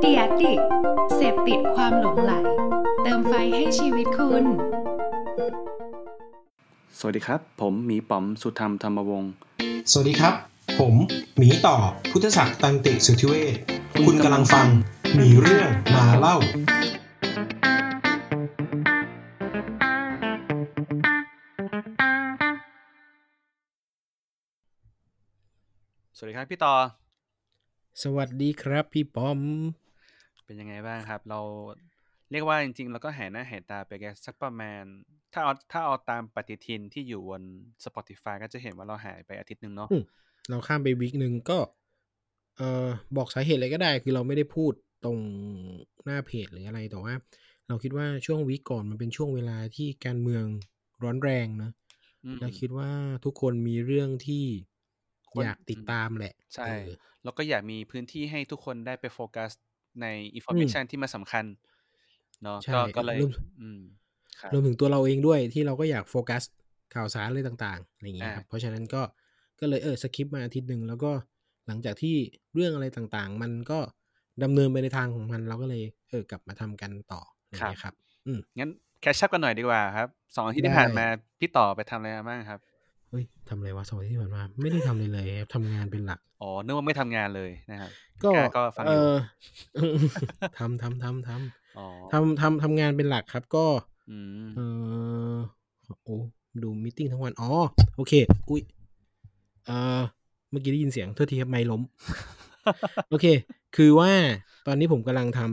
เดียดิเสพติดความหลงไหล เติมไฟให้ชีวิตคุณ สวัสดีครับ ผมหมีป๋อมสุธรรมธรรมวงศ์ สวัสดีครับ ผมหมีต่อพุทธศักดิ์ตันติสุทธิเวชคุณกำลังฟังมีเรื่องมาเล่าสวัสดีครับพี่ต่อ สวัสดีครับพี่ปอม เป็นยังไงบ้างครับ เราเรียกว่าจริงๆ เราก็แห่หน้าแห่ตาไปแกสักประมาณ ถ้าเอาถ้าเอาตามปฏิทินที่อยู่บน Spotify ก็จะเห็นว่าเราหายไปอาทิตย์หนึ่งเนาะอืมเราข้ามไปวีคหนึ่งก็ เอ่อบอกสาเหตุอะไรก็ได้ คือเราไม่ได้พูดตรงหน้าเพจหรืออะไรแต่ว่าเราคิดว่าช่วงวีคก่อนมันเป็นช่วงเวลาที่การเมืองร้อนแรงนะอืมและคิดว่าทุกคนมีเรื่องที่คน อยากติดตามแหละ ใช่เออแล้วก็อยากมีพื้นที่ให้ทุกคนได้ไปโฟกัสในอินโฟ m มชันที่มันสำคัญเนาะใช่ก็ก็เลยรวมอืมครับรวมถึงตัวเราเองด้วยที่เราก็อยากโฟกัสข่าวสารอะไรต่างๆอะไรอย่างเงี้ยครับอ่าเพราะฉะนั้นก็ก็เลยเออ skip มาอาทิตย์หนึ่งแล้วก็หลังจากที่เรื่องอะไรต่างๆ มันก็ดำเนินไปในทางของมันเราก็เลยเออกลับมาทำกันต่ออะไรอย่างเงี้ยครับ อืมงั้นแคชชัพกันหน่อยดีกว่าครับสองอาทิตย์ที่ได้ผ่านมาพี่ต่อไปทำอะไรมาบ้างครับ เฮ้ยทำอะไรวะสองอาทิตย์ที่ผ่านมา ไม่ได้ทำเลยเลยครับทำงานเป็นหลัก อ๋อนึกว่าไม่ทำงานเลยนะครับก็พี่าก็ฟังเออยู่อทำทำทำทำอ๋อทำทำทำงานเป็นหลักครับก็อืมเออโอ้ดูมิ팅ทั้งวันอ๋อโอเค อุ้ยเออเมื่อกี้ได้ยินเสียงโทษทีครับไม่ล้ม โอเค คือว่าตอนนี้ผมกำลังทำ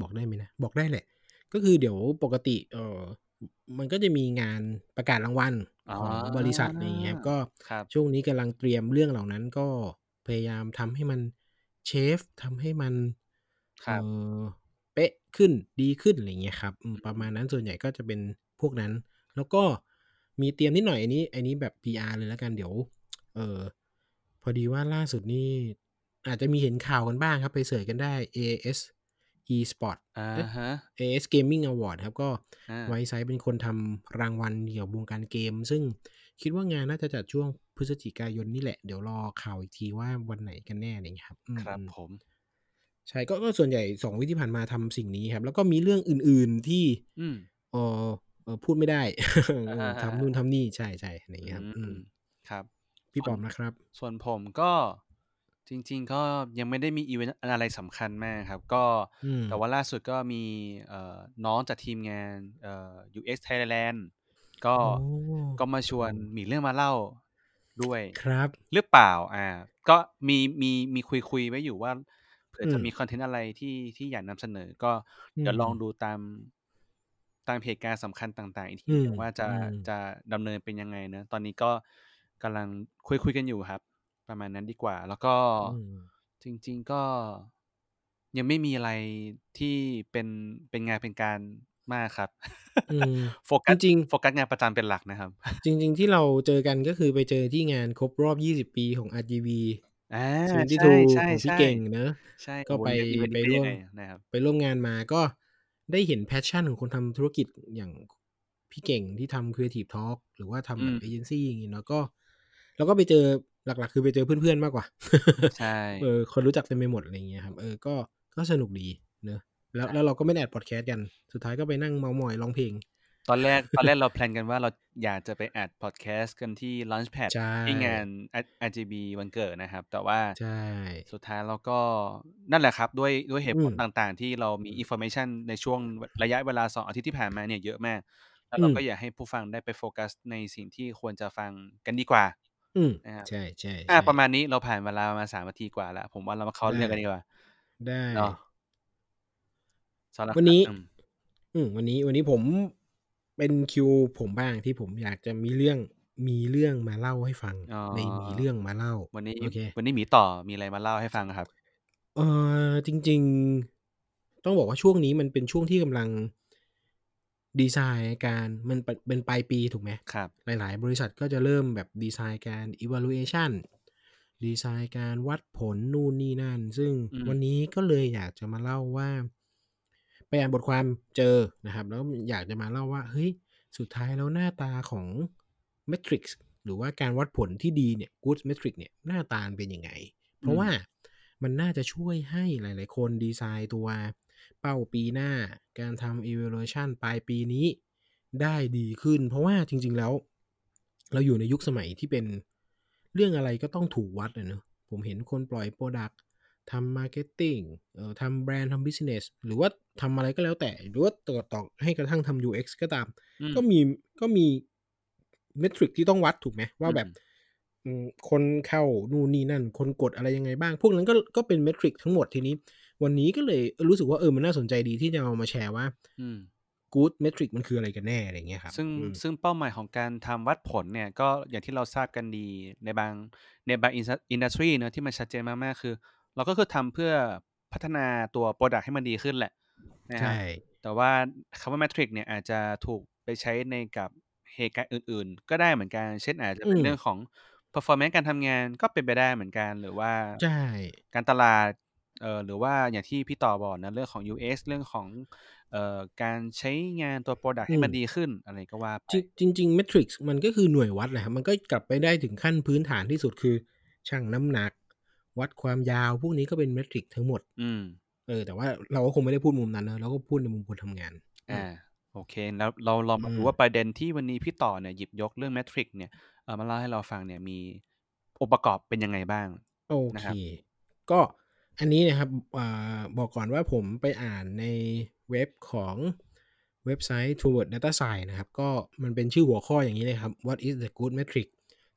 บอกได้ไหมนะ บอกได้แหละ ก็คือเดี๋ยวปกติ เออ มันก็จะมีงานประกาศรางวัลของบริษัทอะไรอย่างเงี้ยครับก็ครับช่วงนี้กำลังเตรียมเรื่องเหล่านั้นก็พยายามทำให้มันเชฟทำให้มันครับเอ่อเป๊ะขึ้นดีขึ้นอะไรเงี้ยครับอืมประมาณนั้นส่วนใหญ่ก็จะเป็นพวกนั้น แล้วก็มีเตรียมนิดหน่อยอันนี้อันนี้แบบ PR เลยแล้วกันเดี๋ยว เออพอดีว่าล่าสุดนี่อาจจะมีเห็นข่าวกันบ้างครับ ไปเสิร์ชกันได้ AS eSport อ่าเอ๊ะฮะ AS Gaming Award ครับ ก็อ่าไวซ์ไซเป็นคนทำรางวัลเกี่ยวกับวงการเกม ซึ่งคิดว่างานน่าจะจัดช่วงพฤศจิกายนนี่แหละ เดี๋ยวรอข่าวอีกทีว่าวันไหนกันแน่อะไรอย่างเงี้ยครับอืมครับอืมผม ใช่ก็ก็ส่วนใหญ่สองวิที่ผ่านมาทำสิ่งนี้ครับ แล้วก็มีเรื่องอื่น ๆที่อืมเออเออพูดไม่ได้อ่าฮะทำนู่นทำนี่ใช่ใช่อะไรอย่างเงี้ยครับอือืมมครับ พี่ปอมนะครับ ส่วนผมก็ จริง ๆ ก็ยังไม่ได้มีอีเวนต์อะไรสำคัญมากครับ ก็อืม แต่ว่าล่าสุดก็มีเอ่อน้องจากทีมงานเอ่อ UX Thailand ก็โอ้ก็มาชวนมีเรื่องมาเล่าด้วยครับ หรือเปล่า อ่า ก็มีมีมีคุยคุยไว้อยู่ว่าเผื่อจะอืมมีคอนเทนต์อะไรที่ที่อยากนำเสนอ ก็เดี๋ยวอืมลองดูตามตามเหตุการณ์สำคัญต่าง ๆ อีกทีอืมหนึ่งว่าจะอืม จะดำเนินเป็นยังไงเนอะตอนนี้ก็กำลังคุยคุยกันอยู่ครับ ประมาณนั้นดีกว่า แล้วก็อืมจริง ๆ ก็ยังไม่มีอะไรที่เป็นเป็นงานเป็นการมากครับอืมโฟกัสจริงๆโฟกัสงานประจำเป็นหลักนะครับ จริง ๆ ที่เราเจอกันก็คือไปเจอที่งานครบรอบ 20 ปีของ RGB อ่า72ใช่ใช่ของพี่ใช่เก่งเนอะใช่ก็โอ้โหไปอีเวนต์ไปนี้ร่วมด้ยังงนะครับไปร่วมงานมาก็ได้เห็น passion ของคนทำธุรกิจอย่างพี่เก่งที่ทำ Creative Talk หรือว่าทำแบอืบมเอเจนซี่อย่างงี้เนาะก็ แล้วก็ไปเจอ หลักๆ คือไปเจอเพื่อนๆมากกว่า ใช่เออคนรู้จักเต็มไปหมดอะไรอย่างเงี้ยครับเออก็ก็สนุกดีเนอะแล้วแล้วเราก็ไม่ได้อัดพอดแคสต์กันสุดท้ายก็ไปนั่งเมาท์มอยร้องเพลง ตอนแรกตอนแรกเรา plan กันว่าเราอยากจะไปอัดพอดแคสต์กันที่ Launchpad ใช่ที่งาน RGB วันเกิดนะครับ แต่ว่าใช่สุดท้ายเราก็นั่นแหละครับ ด้วยด้วยเหตุผลอืมต่างๆ ที่เรามีอินโฟ a t ชันในช่วงระยะเวลาสองอาทิตย์ที่ผ่านมาเนี่ยเยอะมาก แล้วเราอืมก็อยากให้ผู้ฟังได้ไปโฟกัสในสิ่งที่ควรจะฟังกันดีกว่า อืมนะครับใช่ใช่อะใช่ประมาณนี้เราผ่านเวลามาสามนาทีกว่าแล้ว ผมว่าเรามาเข้าเรื่องกันดีกว่า ได้เนาะสำหรับวันนี้อืมอืมวันนี้วันนี้ผมเป็นคิวผมบ้างที่ผมอยากจะมีเรื่องมีเรื่องมาเล่าให้ฟังอ๋อในมีเรื่องมาเล่า วันนี้โอเควันนี้หมีต่อมีอะไรมาเล่าให้ฟังครับ เออจริง ๆ ต้องบอกว่าช่วงนี้มันเป็นช่วงที่กำลัง ดีไซน์การมันเป็นเป็นปลายปีถูกไหมครับ หลายๆ บริษัทก็จะเริ่มแบบดีไซน์การ evaluation ดีไซน์การวัดผลนู่นนี่นั่น ซึ่งอืมวันนี้ก็เลยอยากจะมาเล่าว่า ไปอ่านบทความเจอนะครับ แล้วอยากจะมาเล่าว่าเฮ้ยสุดท้ายแล้วหน้าตาของ Matrix หรือว่าการวัดผลที่ดีเนี่ย Good Metric เนี่ยหน้าตาเป็นยังไง เพราะว่ามันน่าจะช่วยให้หลาย ๆ คนดีไซน์ตัว เป้าปีหน้า การทำ evaluation ปลายปีนี้ได้ดีขึ้น เพราะว่าจริง ๆ แล้ว เราอยู่ในยุคสมัยที่เป็นเรื่องอะไรก็ต้องถูกวัดอะเนอะผมเห็นคนปล่อยโปรดักทำ marketing เอ่อทำแบรนด์ทำ business หรือว่าทำอะไรก็แล้วแต่ หรือว่าต่อต่อให้กระทั่งทำ UX ก็ตามอืมก็มีก็มี metric ที่ต้องวัดถูกไหมว่าแบบอืมอืมคนเข้านู่นนี่นั่น คนกดอะไรยังไงบ้าง พวกนั้นก็ก็เป็น metric ทั้งหมดทีนี้ วันนี้ก็เลยรู้สึกว่าเออมันน่าสนใจดีที่จะเอามาแชร์ว่าอืม good metric มันคืออะไรกันแน่อะไรเงี้ยครับซึ่งอืมซึ่งเป้าหมายของการทำวัดผลเนี่ย ก็อย่างที่เราทราบกันดีในบางในบาง industry เนอะที่มันชัดเจนมากๆคือ เราก็คือทำเพื่อพัฒนาตัวโปรดักต์ให้มันดีขึ้นแหละนะครับใช่แต่ว่าคำว่า metric เนี่ยอาจจะถูกไปใช้ในกับเหตุการณ์อื่น ๆ ก็ได้เหมือนกัน เช่นอาจจะเป็นอืมเรื่องของ performance การทำงานก็เป็นไปได้เหมือนกันหรือว่า ใช่ การตลาด เอ่อหรือว่าอย่างที่พี่ต่อบอกนะเรื่องของ UX เรื่องของเอ่อการใช้งานตัว Product ให้มันอืมดีขึ้นอะไรก็ว่าไปจริงจริงๆ metrics มันก็คือหน่วยวัดแหละครับมันก็กลับไปได้ถึงขั้นพื้นฐานที่สุดคือชั่งน้ำหนัก วัดความยาวพวกนี้ก็เป็นเมทริกทั้งหมด อืมเออ แต่ว่าเราก็คงไม่ได้พูดมุมนั้นนะเราก็พูดในมุมคนทำงานอ่าโอเค แล้วเราลองมาดูอืมว่าประเด็นที่วันนี้พี่ต่อเนี่ยหยิบยกเรื่อง Metric เนี่ยเออมาเล่าให้เราฟังเนี่ยมีองค์ประกอบเป็นยังไงบ้างโอนะเคครับก็ อันนี้นะครับอาบอกก่อนว่าผมไปอ่านในเว็บของเว็บไซต์ Toward Data Science นะครับ ก็มันเป็นชื่อหัวข้ออย่างนี้เลยครับ What is the good metric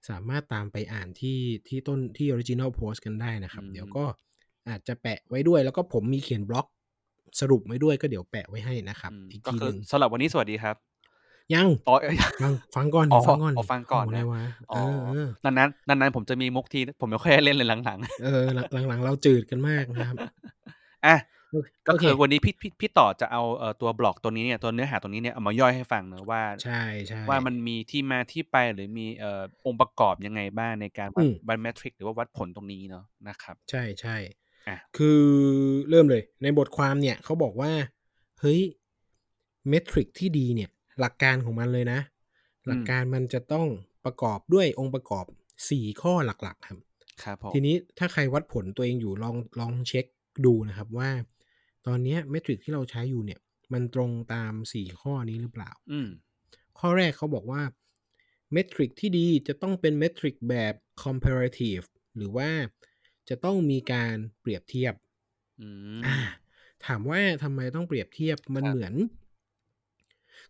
สามารถตามไปอ่านที่ที่ต้นที่ original post กันได้นะครับอืมเดี๋ยวก็อาจจะแปะไว้ด้วย แล้วก็ผมมีเขียนบล็อกสรุปไว้ด้วยก็เดี๋ยวแปะไว้ให้นะครับอืมอีกก็ทีคืหอนึ่งสำหรับวันนี้สวัสดีครับ ยังอ๋อฟังฟังก่อนอ๋อฟังก่อนอ๋อฟังก่อนโโหอะไรนะวะอ๋อเออเออนั้นนั้นนั้นนั้นผมจะมีมุกทีผมไม่ค่อยได้เล่นเลยหลังเออหลังหลังๆเราจืดกันมากนะครับๆอะก็โอเคคือวันนี้พี่พี่พี่ต่อจะเอาเอ่อตัวบล็อกตัวนี้เนี่ยตัวเนื้อหาตัวนี้เนี่ยเอามาย่อยให้ฟังเนอะว่าใช่ใช่ว่ามันมีที่มาที่ไปหรือมีเอ่อองค์ประกอบยังไงบ้างในการวัดอืมวัดแมทริกหรือว่าวัดผลตรงนี้เนาะนะครับ ใช่ใช่อะคือเริ่มเลยในบทความเนี่ยเขาบอกว่า เฮ้ยเมทริกที่ดีเนี่ย หลักการของมันเลยนะ หลักการมันจะต้องประกอบด้วยองค์ประกอบสี่ข้อหลักๆ ครับ ครับผมทีนี้ถ้าใครวัดผลตัวเองอยู่ลองลองเช็คดูนะครับว่า ตอนเนี้เมทริกที่เราใช้อยู่เนี่ย มันตรงตามสี่ข้อนี้หรือเปล่า อืมข้อแรกเขาบอกว่าเมทริกที่ดีจะต้องเป็นเมทริกแบบ comparative หรือว่าจะต้องมีการเปรียบเทียบอืมอ่าถามว่าทำไมต้องเปรียบเทียบมันครับเหมือน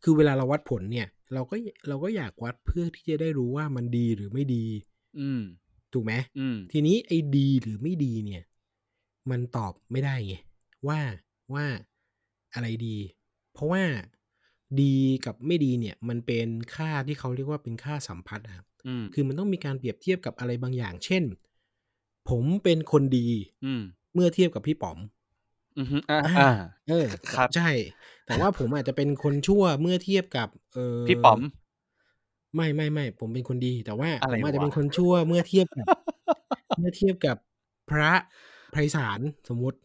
คือเวลาเราวัดผลเนี่ย เราก็เราก็อยากวัดเพื่อที่จะได้รู้ว่ามันดีหรือไม่ดี อืม ถูกไหมอืม ทีนี้ไอ้ดีหรือไม่ดีเนี่ย มันตอบไม่ได้ไงว่าว่าอะไรดี เพราะว่าดีกับไม่ดีเนี่ย มันเป็นค่าที่เขาเรียกว่าเป็นค่าสัมพัทธ์อะครับอืม คือมันต้องมีการเปรียบเทียบกับอะไรบางอย่าง เช่น ผมเป็นคนดีอืม เมื่อเทียบกับพี่ป๋อม อืมอ่าอ่าอ่า เออครับ ใช่ แต่ว่าผมอาจจะเป็นคนชั่วเมื่อเทียบกับ เออพี่ป๋อม ไม่ไม่ไม่ผมเป็นคนดี แต่ว่าอะไรผมอาจจะวะ เป็นคนชั่วเมื่อเทียบกับ เมื่อเทียบกับพระไพศาลสมมุติ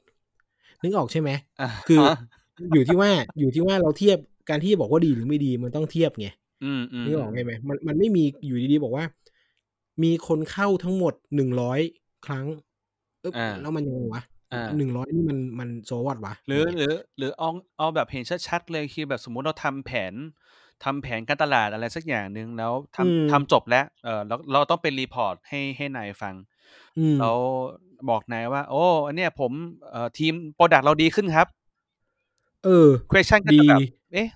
นึกออกใช่ไหมอ่าคือฮะอยู่ที่ว่าอยู่ที่ว่าเราเทียบการที่จะบอกว่าดีหรือไม่ดีมันต้องเทียบไง อืมอืมนึกออกใช่ไหมมันมันไม่มีอยู่ดีๆบอกว่า มีคนเข้าทั้งหมดหนึ่งร้อยครั้งเอยแล้วมันยังไงวะ อ่า หนึ่งร้อยนี่มัน มัน so what วะ หรืออะไรหเงี้ยรือ หรือเอาเอาแบบเห็นชัดๆเลยคือแบบสมมุติเราทำแผนทำแผนการตลาดอะไรสักอย่างหนึ่งแล้วอืมทำทำจบแล้ว เออแล้วเราต้องเป็น report ให้ให้นายฟัง อืม แล้วบอกนายว่า โอ้อันเนี้ยผมเอ่อทีม product เราดีขึ้นครับ เออ question ก็ดี จะแบบ เอ๊ะ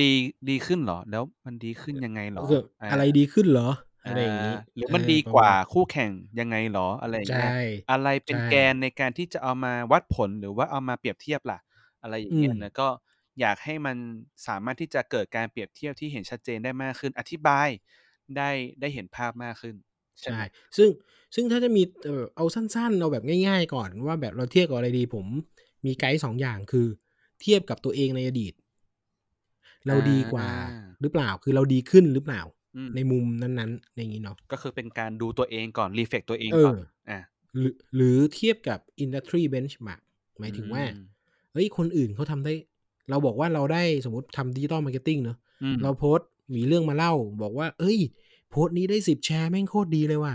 ดีดีขึ้นเหรอ แล้วมันดีขึ้นยังไงเหรอ คืออ่า อะไรดีขึ้นเหรอ อะไรอย่างนี้อ่าหรือมันเดีกว่าคู่แข่งยังไงเหรออะไรอย่างใช่เงี้ยอะไรเป็นใช่แกนในการที่จะเอามาวัดผลหรือว่าเอามาเปรียบเทียบล่ะ อะไรอย่างเงี้ยอืมนะก็อยากให้มันสามารถที่จะเกิดการเปรียบเทียบที่เห็นชัดเจนได้มากขึ้น อธิบายได้ได้เห็นภาพมากขึ้น ใช่ใช่ไหมซึ่งซึ่งถ้าจะมีเออเอาสั้นๆ เอาแบบง่าย ๆ ก่อนว่าแบบเราเทียบกับอะไรดี ผมมีไกด์สองอย่างคือ เทียบกับตัวเองในอดีต เราดีกว่าหรือเปล่าคือเราดีขึ้นหรือเปล่าอืม ในมุมนั้นๆอย่างนี้เนาะก็คือเป็นการดูตัวเองก่อน reflect ตัวเองก่อนเออหรือหรือเทียบกับ industry benchmark หมายถึงว่าอืมเฮ้ยคนอื่นเขาทำได้ เราบอกว่าเราได้สมมติทำ digital marketing เนาะอืมเราโพสต์มีเรื่องมาเล่า บอกว่า เอ้ย โพสต์นี้ได้สิบแชร์แม่งโคตรดีเลยว่ะ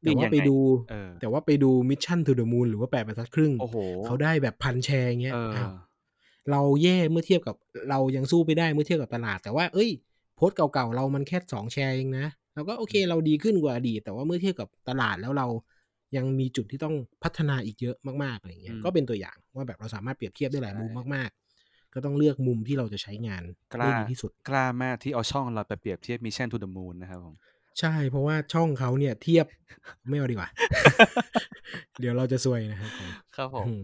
แต่ว่ายังไปไงดูเออแต่ว่าไปดู Mission To The Moon หรือว่าแปดบรรทัดครึ่งโอ้โหเขาได้แบบพันแชร์เงี้ยเอออ้าวเราแย่เมื่อเทียบกับเรายังสู้ไม่ได้เมื่อเทียบกับตลาด แต่ว่า เอ้ย โพสต์เก่าๆเรามันแค่สองแชร์เองนะเราก็โอเคเราดีขึ้นกว่าอดีต แต่ว่าเมื่อเทียบกับตลาดแล้วเรายังมีจุดที่ต้องพัฒนาอีกเยอะมากๆอะไรเงี้ยอืมก็เป็นตัวอย่างว่าแบบเราสามารถเปรียบเทียบได้หลายใช่มุมมากๆ ก็ต้องเลือกมุมที่เราจะใช้งานกล้าได้ดีที่สุด กล้ามากที่เอาช่องเราไปเปรียบเทียบ Mission To The Moon นะครับผมใช่ เพราะว่าช่องเขาเนี่ยเทียบไม่เอาดีกว่า เดี๋ยวเราจะซวยนะครับผมครับผมอืม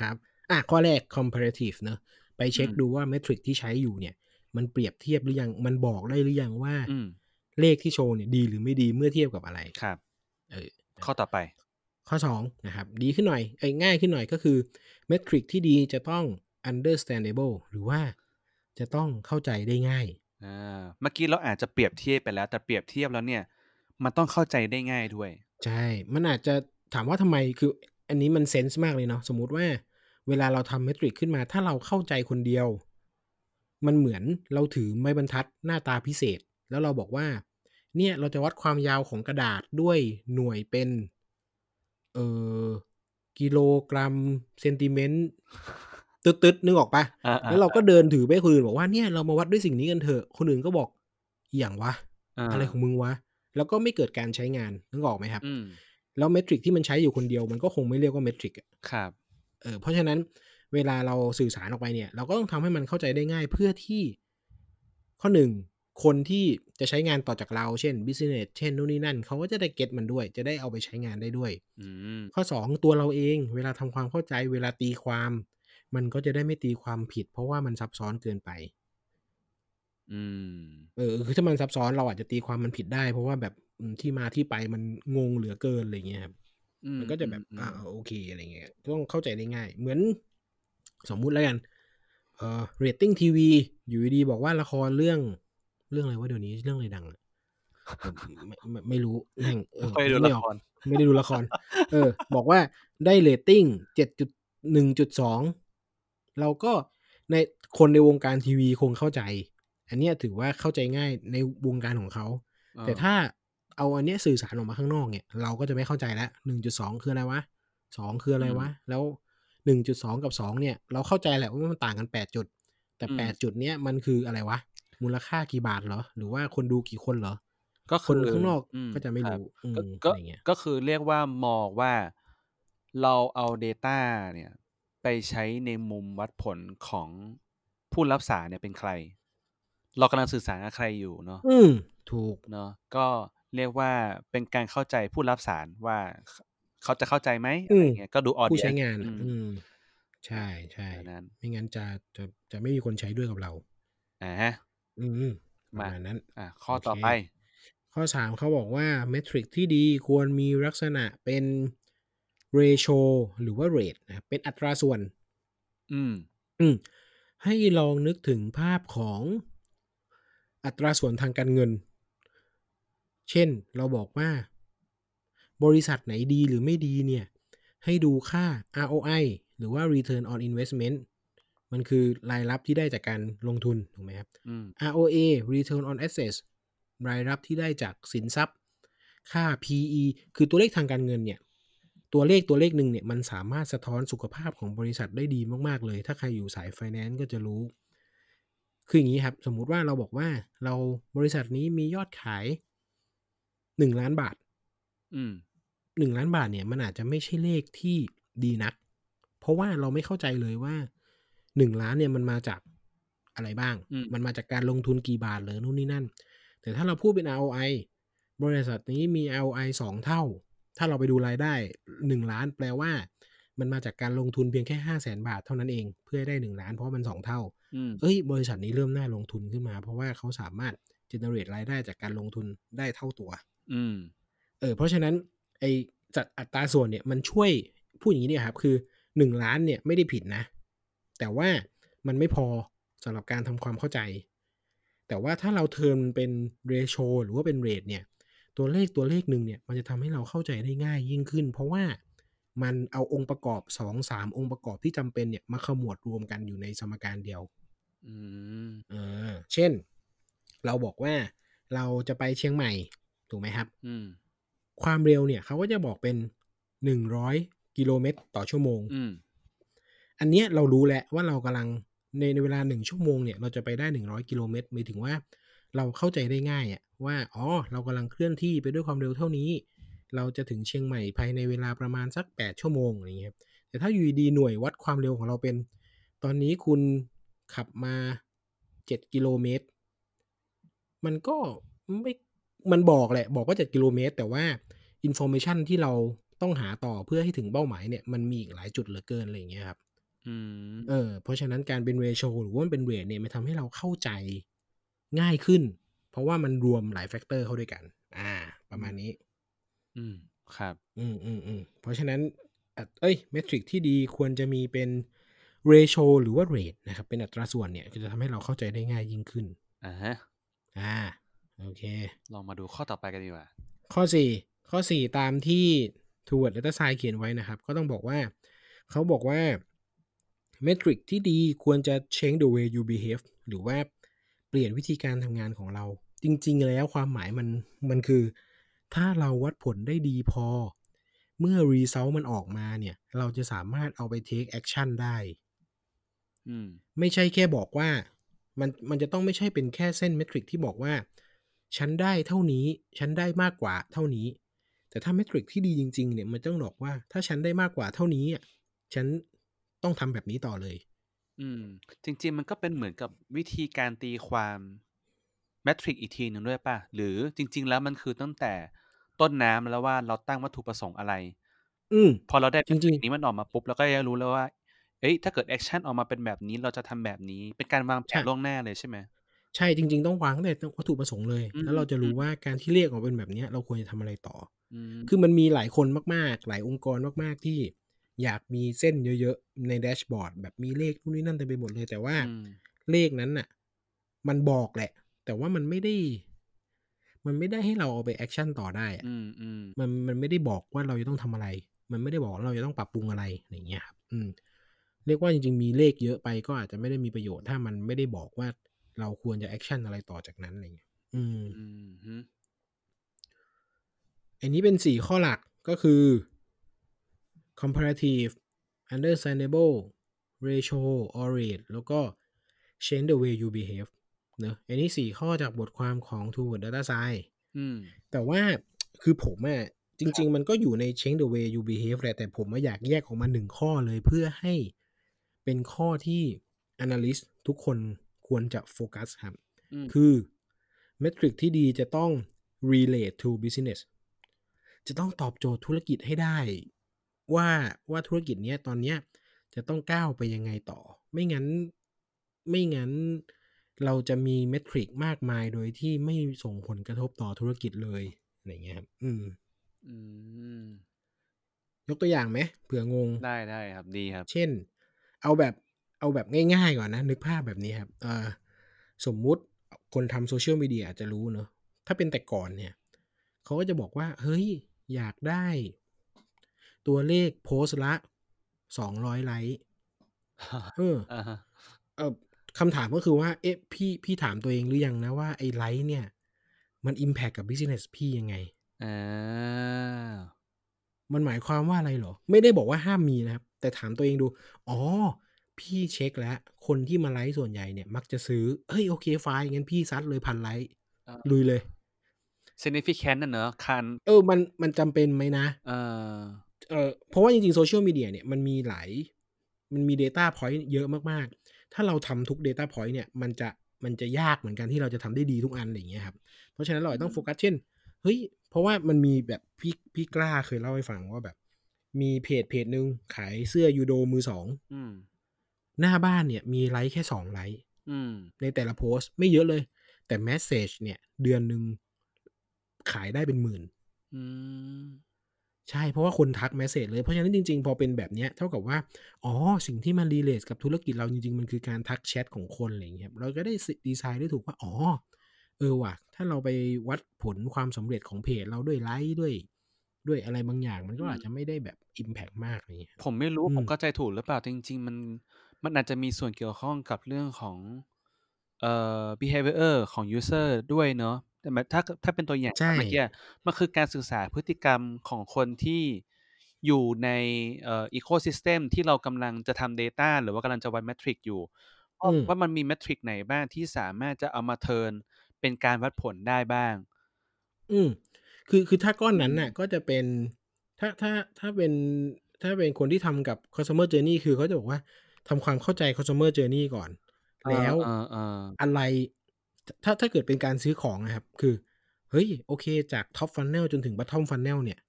ครับ อะข้อแรก comparative เนอะไปเช็คอืมดูว่าเมทริกที่ใช้อยู่เนี่ย มันเปรียบเทียบหรือยังมันบอกได้หรือยังว่าอืมเลขที่โชว์เนี่ยดีหรือไม่ดีเมื่อเทียบกับอะไรครับ เออข้อต่อไป ข้อ2นะครับ ดีขึ้นหน่อยไอ้ยง่ายขึ้นหน่อยก็คือเมทริกที่ดีจะต้อง understandable หรือว่าจะต้องเข้าใจได้ง่ายอ่าเมื่อกี้เราอาจจะเปรียบเทียบไปแล้ว แต่เปรียบเทียบแล้วเนี่ย มันต้องเข้าใจได้ง่ายด้วย ใช่ มันอาจจะถามว่าทำไมคือ อันนี้มันเซนส์มากเลยเนาะสมมุติว่า เวลาเราทำเมทริกขึ้นมา ถ้าเราเข้าใจคนเดียว มันเหมือนเราถือไม้บรรทัดหน้าตาพิเศษ แล้วเราบอกว่า เนี่ยเราจะวัดความยาวของกระดาษด้วยหน่วยเป็นเอ่อกิโลกรัมเซนติเมตรตึ๊ดๆนึกออกปะอ่าๆแล้วเราก็เดินถือไปให้คนอื่นบอกว่าเนี่ยเรามาวัดด้วยสิ่งนี้กันเถอะ คนอื่นก็บอกอหย่างวะาอะไรของมึงวะ แล้วก็ไม่เกิดการใช้งานนึกออกไหมครับอืมแล้วเมทริกที่มันใช้อยู่คนเดียวมันก็คงไม่เรียกว่าเมทริกอะครับเออเพราะฉะนั้น เวลาเราสื่อสารออกไปเนี่ย เราก็ต้องทำให้มันเข้าใจได้ง่ายเพื่อที่ข้อหนึ่งคนที่จะใช้งานต่อจากเรา เช่น business เช่นนู่นนี่นั่นเขาก็จะได้เก็ตมันด้วย จะได้เอาไปใช้งานได้ด้วยอืมข้อสองตัวเราเอง เวลาทำความเข้าใจ เวลาตีความ มันก็จะได้ไม่ตีความผิด เพราะว่ามันซับซ้อนเกินไป อืม เออคือถ้ามันซับซ้อนเราอาจจะตีความมันผิดได้ เพราะว่าแบบอืมที่มาที่ไปมันงงเหลือเกินอะไรเงี้ยครับมันก็จะแบบอืมอ่าโอเคอะไรเงี้ยต้องเข้าใจได้ง่าย เหมือน สมมุติแล้วกันเอ่อเรตติ้งทีวีอยู่ดีๆบอกว่าละครเรื่องเรื่องอะไรวะเดี๋ยวนี้เรื่องอะไรดังอะเออไม่ไม่ไม่รู้แม่งเออไม่ค่อยดูไม่ละออกครไม่ได้ดูละคร เออ บอกว่าได้เรตติ้งเจ็ดจุดหนึ่งจุดสองเราก็ในคนในวงการทีวีคงเข้าใจ อันเนี้ยถือว่าเข้าใจง่ายในวงการของเขาเออแต่ถ้าเอาอันเนี้ยสื่อสารออกมาข้างนอกเนี่ย เราก็จะไม่เข้าใจแล้วหนึ่งจุดสองคืออะไรวะสองคืออะไรวะ แล้ว หนึ่งจุดสองกับสองเนี่ย เราเข้าใจแหละว่ามันต่างกันแปดจุด แต่แปดจุดเนี้ยมันคืออะไรวะ มูลค่ากี่บาทเหรอ หรือว่าคนดูกี่คนเหรอ ก็คคืนอข้างนอกอืมก็จะไม่ครับรู้อืก็มก็อะไรเงี้ยก็คือเรียกว่ามองว่าเราเอา Data เนี่ย ไปใช้ในมุมวัดผลของผู้รับสารเนี่ยเป็นใคร เรากำลังสื่อสารกับใครอยู่เนาะอืมถูกเนาะก็เรียกว่าเป็นการเข้าใจผู้รับสารว่า เขาจะเข้าใจไหมอะไรเงี้ยก็ดูออผู้เดียใช้งานอือะมอืมใช่ใช่แบบนั้นไม่งั้นจะจะจะไม่มีคนใช้ด้วยกับเราอ่าฮะอืมประมามาณนั้น อ่าข้อโอเคต่อไป ข้อสามเขาบอกว่าเมทริกที่ดีควรมีลักษณะเป็น ratio หรือว่า rate นะครับเป็นอัตราส่วน อืม อืม ให้ลองนึกถึงภาพของอัตราส่วนทางการเงิน เช่นเราบอกว่า บริษัทไหนดีหรือไม่ดีเนี่ย ให้ดูค่า ROI หรือว่า return on investment มันคือรายรับที่ได้จากการลงทุน ถูกไหมครับอืม ROA return on assets รายรับที่ได้จากสินทรัพย์ ค่า PE คือตัวเลขทางการเงินเนี่ย ตัวเลขตัวเลขหนึ่งเนี่ย มันสามารถสะท้อนสุขภาพของบริษัทได้ดีมาก ๆ เลย ถ้าใครอยู่สาย finance ก็จะรู้ คืออย่างนี้ครับ สมมุติว่าเราบอกว่าเราบริษัทนี้มียอดขาย 1 ล้านบาท อืม1ล้านบาทเนี่ยมันอาจจะไม่ใช่เลขที่ดีนัก เพราะว่าเราไม่เข้าใจเลยว่า1ล้านเนี่ยมันมาจากอะไรบ้างอืมมันมาจากการลงทุนกี่บาทเหรือนู่นนี่นั่น แต่ถ้าเราพูดเป็น ROI บริษัทนี้มี ROI สองเท่า ถ้าเราไปดูรายได้1ล้าน แปลว่า มันมาจากการลงทุนเพียงแค่ห้าแสนบาทเท่านั้นเอง เพื่อให้ได้1ล้านเพราะว่ามัน2เท่าอืมเอ้ย บริษัทนี้เริ่มน่าลงทุนขึ้นมา เพราะว่าเขาสามารถ generate รายได้จากการลงทุนได้เท่าตัว อืมเออเพราะฉะนั้นไอจัดอัตราส่วนเนี่ยมันช่วยพูดอย่างนี้เนี่ยครับคือหนึ่งล้านเนี่ยไม่ได้ผิดนะ แต่ว่ามันไม่พอสำหรับการทำความเข้าใจ แต่ว่าถ้าเราเทิร์นเป็น ratio หรือว่าเป็น rate เนี่ยตัวเลขตัวเลขหนึ่งเนี่ยมันจะทำให้เราเข้าใจได้ง่ายยิ่งขึ้น เพราะว่ามันเอาองค์ประกอบสองสามองค์ประกอบที่จำเป็นเนี่ยมาขมวดรวมกันอยู่ในสมการเดียวอืมเออเช่น เราบอกว่าเราจะไปเชียงใหม่ถูกไหมครับ อืม ความเร็วเนี่ยเขาก็จะบอกเป็นหนึ่งร้อยกิโลเมตรต่อชั่วโมงอืมอันเนี้ยเรารู้แล้วว่าเรากำลังในในเวลาหนึ่งชั่วโมงเนี่ยเราจะไปได้หนึ่งร้อยกิโลเมตรหมายถึงว่าเราเข้าใจได้ง่ายอะว่าอ๋อเรากำลังเคลื่อนที่ไปด้วยความเร็วเท่านี้ เราจะถึงเชียงใหม่ภายในเวลาประมาณสักแปดชั่วโมงอะไรเงี้ยครับแต่ถ้าอยู่ดีๆหน่วยวัดความเร็วของเราเป็น ตอนนี้คุณขับมาเจ็ดกิโลเมตร มันก็ไม่ มันบอกแหละ บอกว่าเจ็ดกิโลเมตร แต่ว่าอินโฟ a t ชันที่เราต้องหาต่อเพื่อให้ถึงเป้าหมายเนี่ยมันมีอีกหลายจุดเหลือเกินอะไรอย่างเงี้ยครับอืมเออเพราะฉะนั้นการเป็น ratio หรือว่ามันเป็น rate เนี่ยมันทำให้เราเข้าใจง่ายขึ้น เพราะว่ามันรวมหลาย factor เข้าด้วยกัน อ่า ประมาณนี้ อืมครับ อืมอืมอืมเพราะฉะนั้นอะเอ้ยเมทริกที่ดีควรจะมีเป็นเรโชหรือว่าเรทนะครับ เป็นอัตราส่วนเนี่ย ก็จะทำให้เราเข้าใจได้ง่ายยิ่งขึ้นอ่าฮะอ่า โอเค ลองมาดูข้อต่อไปกันดีกว่า ข้อ 4 ข้อ 4 ตามที่ Toward Data Science เขียนไว้นะครับ ก็ต้องบอกว่า เขาบอกว่าเมทริกที่ดีควรจะ change the way you behave หรือว่าเปลี่ยนวิธีการทำงานของเรา จริง ๆ แล้วความหมายมันมันคือ ถ้าเราวัดผลได้ดีพอ เมื่อ result มันออกมาเนี่ย เราจะสามารถเอาไป take action ได้อืมไม่ใช่แค่บอกว่า มันมันจะต้องไม่ใช่เป็นแค่เส้นเมทริกที่บอกว่า ฉันได้เท่านี้ ฉันได้มากกว่าเท่านี้ แต่ถ้าเมทริกที่ดีจริง ๆ เนี่ยมันต้องบอกว่า ถ้าฉันได้มากกว่าเท่านี้อะฉันต้องทำแบบนี้ต่อเลย อืม จริง ๆ มันก็เป็นเหมือนกับวิธีการตีความ metric อีกทีหนึ่งด้วยป่ะ หรือจริง ๆ แล้วมันคือตั้งแต่ต้นน้ำแล้วว่าเราตั้งวัตถุประสงค์อะไร อืมพอเราได้จริงๆแมทริกนี้มันออกมาปุ๊บเราก็จะรู้แล้วว่าเอ้ยถ้าเกิด action ออกมาเป็นแบบนี้เราจะทำแบบนี้ เป็นการวางแผนใช่ล่วงหน้าเลยใช่ไหม ใช่จริง ๆ ต้องวางตั้งแต่วัตถุประสงค์เลยอืมแล้วเราจะรู้ว่าการที่ metric ออกเป็นแบบเนี้ยเราควรจะทำอะไรต่ออืมคือมันมีหลายคนมากๆ หลายองค์กรมากๆที่อยากมีเส้นเยอะๆ ใน dashboard แบบมีเลขนู่นนี่นั่นเต็มไปหมดเลย แต่ว่าอืมเลขนั้นน่ะ มันบอกแหละ แต่ว่ามันไม่ได้ มันไม่ได้ให้เราเอาไป action ต่อได้อะอืมอืมมันมันไม่ได้บอกว่าเราจะต้องทำอะไร มันไม่ได้บอกว่าเราจะต้องปรับปรุงอะไรอย่างเงี้ยครับ อืมเรียกว่าจริงๆมีเลขเยอะไปก็อาจจะไม่ได้มีประโยชน์ถ้ามันไม่ได้บอกว่า เราควรจะ action อะไรต่อจากนั้นอะไรเงี้ยอืมอืมฮึอันนี้เป็นสี่ข้อหลักก็คือ comparative understandable ratio or rate แล้วก็ change the way you behave เนอะอันนี้สี่ข้อจากบทความของ Toward Data Science อืมแต่ว่าคือผมอะจริง ๆ มันก็อยู่ใน change the way you behave แหละแต่ผมอะอยากแยกออกมาหนึ่งข้อเลยเพื่อให้เป็นข้อที่ analyst ทุกคน ควรจะโฟกัสครับอืมคือเมทริกที่ดีจะต้อง relate to business จะต้องตอบโจทย์ธุรกิจให้ได้ ว่าว่าธุรกิจเนี้ยตอนเนี้ยจะต้องก้าวไปยังไงต่อ ไม่งั้นไม่งั้นเราจะมีเมทริกมากมายโดยที่ไม่ส่งผลกระทบต่อธุรกิจเลยอะไรเงี้ยครับ อืม อืม ยกตัวอย่างไหมเผื่องง ได้ได้ครับดีครับ เช่น เอาแบบ เอาแบบง่ายๆก่อนนะ นึกภาพแบบนี้ครับเอ่อสมมุติคนทำ social media อาจจะรู้เนอะถ้าเป็นแต่ก่อนเนี่ยเขาก็จะบอกว่า เฮ้ย อยากได้ ตัวเลขโพสต์ละสองร้อยไลค์เอออ่าฮะเออคำถามก็คือว่า เอ๊ะพี่พี่ถามตัวเองหรือยังนะว่าไอ้ไลค์เนี่ย มัน impact กับ business พี่ยังไงอ่ามันหมายความว่าอะไรเหรอ ไม่ได้บอกว่าห้ามมีนะครับ แต่ถามตัวเองดู อ๋อ พี่เช็คแล้ว คนที่มาไลค์ส่วนใหญ่เนี่ยมักจะซื้อ เฮ้ยโอเคไฟล์งั้นพี่ซัดเลยพันไลค์อ่าลุยเลย significant น่ะเนอะคันเออมันมันจำเป็นไหมนะ เออเออเพราะว่าจริงๆโซเชียลมีเดียเนี่ยมันมีหลาย มันมี Data Point เยอะมากๆ ถ้าเราทำทุก Data Point เนี่ยมันจะมันจะยากเหมือนกันที่เราจะทำได้ดีทุกอันอะไรอย่างเงี้ยครับ เพราะฉะนั้นเราอาจต้องโฟกัสเช่น เฮ้ย เพราะว่ามันมีแบบพี่พี่กล้าเคยเล่าให้ฟังว่าแบบ มีเพจเพจหนึ่งขายเสื้อยูโดมือสองอืม หน้าบ้านเนี่ยมีไลค์แค่สองไลค์อืมในแต่ละโพสต์ไม่เยอะเลย แต่ message เนี่ย เดือนหนึ่งขายได้เป็นหมื่นอืมใช่เพราะว่าคนทัก message เลย เพราะฉะนั้นจริง ๆ พอเป็นแบบเนี้ยเท่ากับว่า อ๋อ สิ่งที่มัน relate กับธุรกิจเราจริง ๆ มันคือการทักแชทของคนอะไรอย่างเงี้ยครับเราก็ได้ดีไซน์ได้ถูกว่า อ๋อ เออว่ะ ถ้าเราไปวัดผลความสำเร็จของเพจเราด้วยไลค์ด้วย ด้วยอะไรบางอย่างมันก็อาจจะไม่ได้แบบ impact มากอะไรอย่างเงี้ยผมไม่รู้อืมผมเข้าใจถูกหรือเปล่าจริง ๆ มัน มันอาจจะมีส่วนเกี่ยวข้องกับเรื่องของเอ่อ behavior ของ user ด้วยเนอะแต่มันถ้าถ้าเป็นตัวอย่างใช่ เมื่อกี้มันคือการศึกษาพฤติกรรมของคนที่อยู่ในเอ่อ ecosystem ที่เรากำลังจะทำ Data หรือว่ากำลังจะวัด metric อยู่ว่าอืม ว่ามันมีเมทริกไหนบ้างที่สามารถจะเอามาเทิร์นเป็นการวัดผลได้บ้าง อืมคือคือถ้าก้อนนั้นอืมน่ะก็จะเป็นถ้าถ้าถ้าเป็นถ้าเป็นคนที่ทำกับ customer journey คือเขาจะบอกว่า ทำความเข้าใจ customer journey ก่อน แล้วเออเอออะไรถ้าถ้าเกิดเป็นการซื้อของนะครับ คือ เฮ้ย โอเค จาก top funnel จนถึง bottom funnel เนี่ย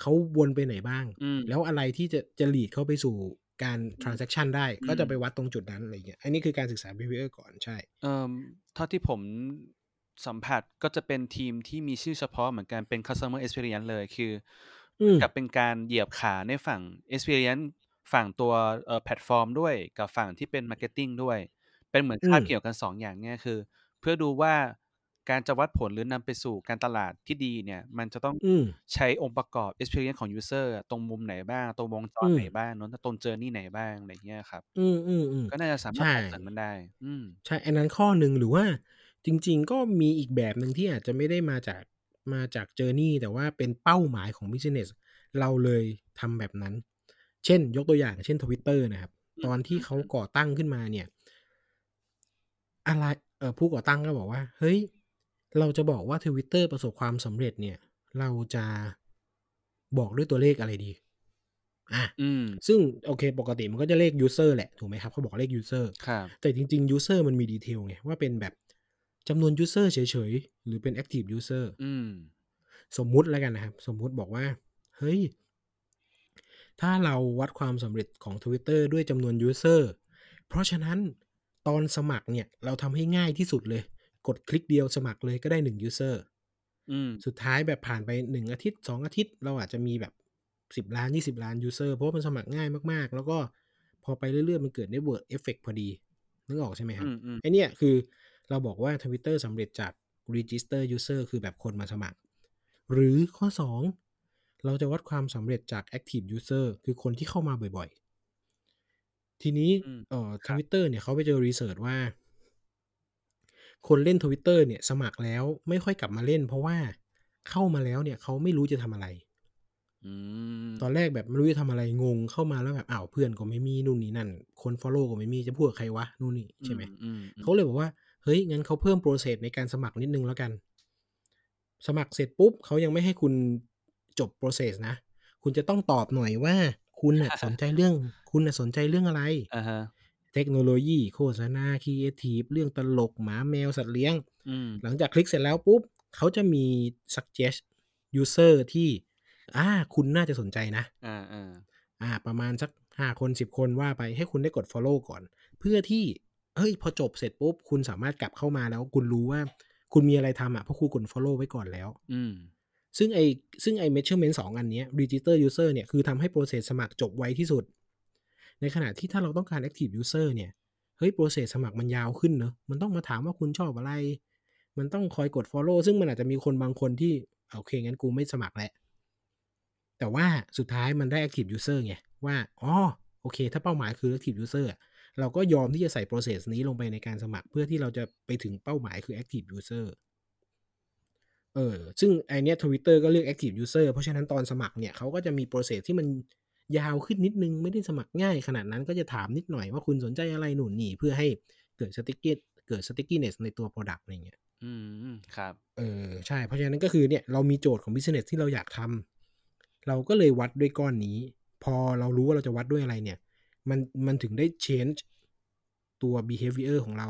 เขาวนไปไหนบ้างอืมแล้วอะไรที่จะจะ lead เข้าไปสู่การ transaction ได้อืมก็จะไปวัดตรงจุดนั้นอะไรเงี้ย อันนี้คือการศึกษา behavior ก่อนใช่เอ่อเท่าที่ผมสัมผัสก็จะเป็นทีมที่มีชื่อเฉพาะเหมือนกันเป็น customer experience เลยคือออืมกับเป็นการเหยียบขาในฝั่ง experience ฝั่งตัวเอ่อแพลตฟอร์มด้วยกับฝั่งที่เป็น marketing ด้วย เป็นเหมือนอืมคาบเกี่ยวกันสองอย่างเนี่ยคือ เพื่อดูว่าการจะวัดผลหรือนำไปสู่การตลาดที่ดีเนี่ย มันจะต้องอืม ใช้องค์ประกอบ experience ของ user อะตรงมุมไหนบ้าง ตรงวงจรอืมไหนบ้างเนอะตรง journey ไหนบ้าง อะไรเงี้ยครับ อืมอืมอืมก็น่าจะสามารถใช่ส่งเสริมมันได้ อืม ใช่ อันนั้นข้อหนึ่งหรือว่าจริง ๆ ก็มีอีกแบบหนึ่งที่อาจจะไม่ได้มาจากมาจากเจอร์นี่แต่ว่าเป็นเป้าหมายของ business เราเลยทำแบบนั้น เช่น ยกตัวอย่างเช่นทวิตเตอร์นะครับอืมตอนที่เขาก่อตั้งขึ้นมาเนี่ย อะไรเออผู้ก่อตั้งก็บอกว่า เฮ้ย เราจะบอกว่าทวิตเตอร์ประสบความสำเร็จเนี่ย เราจะบอกด้วยตัวเลขอะไรดี อะอืมซึ่งโอเค ปกติมันก็จะเลข user แหละ ถูกไหมครับเขาบอกเลข user ครับแต่จริงๆ user มันมีดีเทลไงว่าเป็นแบบจำนวน user เฉยๆ หรือเป็น active user อืมสมมุติแล้วกันนะครับ สมมุติบอกว่า เฮ้ย ถ้าเราวัดความสำเร็จของ Twitter ด้วยจำนวน user เพราะฉะนั้นตอนสมัครเนี่ย เราทำให้ง่ายที่สุดเลย กดคลิกเดียวสมัครเลยก็ได้1 user อืมสุดท้ายแบบผ่านไป1อาทิตย์2อาทิตย์ เราอาจจะมีแบบ10ล้าน20ล้าน user เพราะว่ามันสมัครง่ายมากๆ แล้วก็พอไปเรื่อยๆ มันเกิด network effect พอดี นึกออกใช่ไหมครับอืมอืมไอเนี่ยคือเราบอกว่า Twitter สำเร็จจาก register user คือแบบคนมาสมัคร หรือข้อ 2 เราจะวัดความสำเร็จจาก active user คือคนที่เข้ามาบ่อยๆ ทีนี้อืมเอ่อ Twitter เนี่ยเขาไปเจอ research ว่า คนเล่น Twitter เนี่ยสมัครแล้วไม่ค่อยกลับมาเล่น เพราะว่าเข้ามาแล้วเนี่ยเขาไม่รู้จะทำอะไรอืมตอนแรกแบบไม่รู้จะทำอะไรงงเข้ามาแล้วแบบอ้าวเพื่อนก็ไม่มีนู่นนี่นั่น คน follow ก็ไม่มีจะพูดกับใครวะนู่นนี่ใช่ไหมอืมเขาเลยบอกว่าเฮ้ยงั้นเขาเพิ่ม process ในการสมัครนิดนึงแล้วกัน สมัครเสร็จปุ๊บเขายังไม่ให้คุณ จบ process นะ คุณจะต้องตอบหน่อยว่าคุณน่ะสนใจเรื่อง คุณน่ะสนใจเรื่องอะไรอ่าฮะเทคโนโลยีโฆษณาครีเอทีฟเรื่องตลกหมาแมวสัตว์เลี้ยงอืมหลังจากคลิกเสร็จแล้วปุ๊บ เขาจะมี suggest user ที่ อ่า คุณน่าจะสนใจนะ อ่าอ่าอ่า ประมาณสักห้าคนสิบคนว่าไปให้คุณได้กด follow ก่อน เพื่อที่เฮ้ย พอจบเสร็จปุ๊บ คุณสามารถกลับเข้ามาแล้ว คุณรู้ว่า คุณมีอะไรทำอะเพราะคุณกด follow ไว้ก่อนแล้ว อืม ซึ่งไอซึ่งไอ measurement สองอันนี้ register user เนี่ย คือทำให้ process สมัครจบไวที่สุด ในขณะที่ถ้าเราต้องการ active user เนี่ย เฮ้ย process สมัครมันยาวขึ้นเนอะมันต้องมาถามว่าคุณชอบอะไร มันต้องคอยกด follow ซึ่งมันอาจจะมีคนบางคนที่ โอเค งั้นกูไม่สมัครแล้ว แต่ว่าสุดท้ายมันได้ active user ไง ว่าอ๋อโอเค ถ้าเป้าหมายคือ active user อะเราก็ยอมที่จะใส่ process นี้ลงไปในการสมัครเพื่อที่เราจะไปถึงเป้าหมายคือ active user เออซึ่งไอเนี้ยทวิตเตอร์ก็เลือก active user เพราะฉะนั้นตอนสมัครเนี่ยเขาก็จะมี process ที่มันยาวขึ้นนิดนึง ไม่ได้สมัครง่ายขนาดนั้นก็จะถามนิดหน่อยว่าคุณสนใจอะไรหนุนนี่เพื่อให้เกิด sticky เกิด stickiness ในตัว product อะไรเงี้ยอืมครับเออใช่เพราะฉะนั้นก็คือเนี่ยเรามีโจทย์ของ business ที่เราอยากทำเราก็เลยวัดด้วยก้อนนี้ พอเรารู้ว่าเราจะวัดด้วยอะไรเนี่ย มันมันถึงได้ change ตัว behavior ของเรา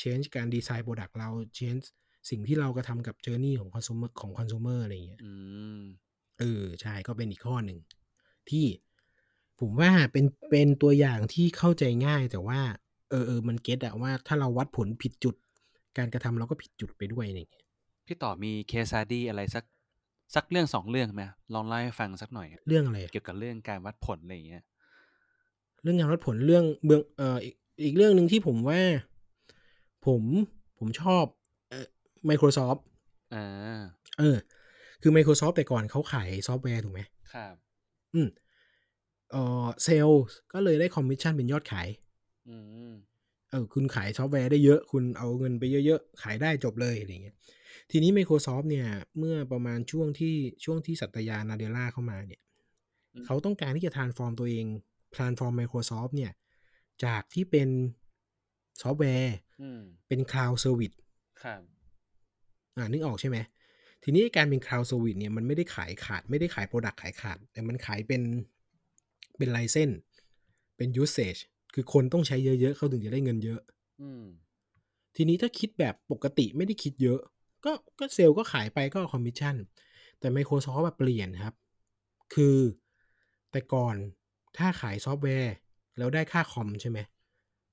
change การ design product เรา change สิ่งที่เรากระทำกับ journey ของ consumer ของ consumer อะไรอย่างเงี้ยอืมเออใช่ก็เป็นอีกข้อหนึ่ง ที่ผมว่าเป็นเป็นตัวอย่างที่เข้าใจง่ายแต่ว่า เออเออมันเก็ตอะว่าถ้าเราวัดผลผิดจุด การกระทำเราก็ผิดจุดไปด้วยอะไรอย่างเงี้ยพี่ต่อมีเคส s ดี้อะไรสักสักเรื่องสองเรื่องไหมลองเล่าให้ฟังสักหน่อย เรื่องอะไรอะเกี่ยวกับเรื่องการวัดผลอะไรอย่างเงี้ยเรื่องงานวัดผลเรื่องเบื้องเอ่ออีกอีกเรื่องหนึ่งที่ผมว่า ผมผมชอบเอ่อ Microsoft อ่าเออ คือ Microsoft แต่ก่อนเขาขายซอฟต์แวร์ถูกไหมครับ อืมเออเซลล์ก็เลยได้คอมมิชชั่นเป็นยอดขาย อืมอเออคุณขายซอฟต์แวร์ได้เยอะ คุณเอาเงินไปเยอะๆ ขายได้จบเลยอะไรเงี้ย ทีนี้ Microsoft เนี่ย เมื่อประมาณช่วงที่ช่วงที่สัตยานาเดล่าเข้ามาเนี่ยอืมเขาต้องการที่จะ transform ตัวเอง transform Microsoft เนี่ย จากที่เป็นซอฟต์แวร์อืมเป็น cloud service ครับ อ่านึกออกใช่ไหมทีนี้การเป็น cloud service เนี่ยมันไม่ได้ขายขาด ไม่ได้ขาย product ขายขาด แต่มันขายเป็นเป็น license เป็น usage คือคนต้องใช้เยอะๆ เขาถึงจะได้เงินเยอะอืมทีนี้ถ้าคิดแบบปกติไม่ได้คิดเยอะ ก็ก็เซลล์ก็ขายไปก็คอมมิชชั่น แต่ Microsoft แบบเปลี่ยนครับ คือแต่ก่อนถ้าขายซอฟต์แวร์ แล้วได้ค่า com ใช่ไหม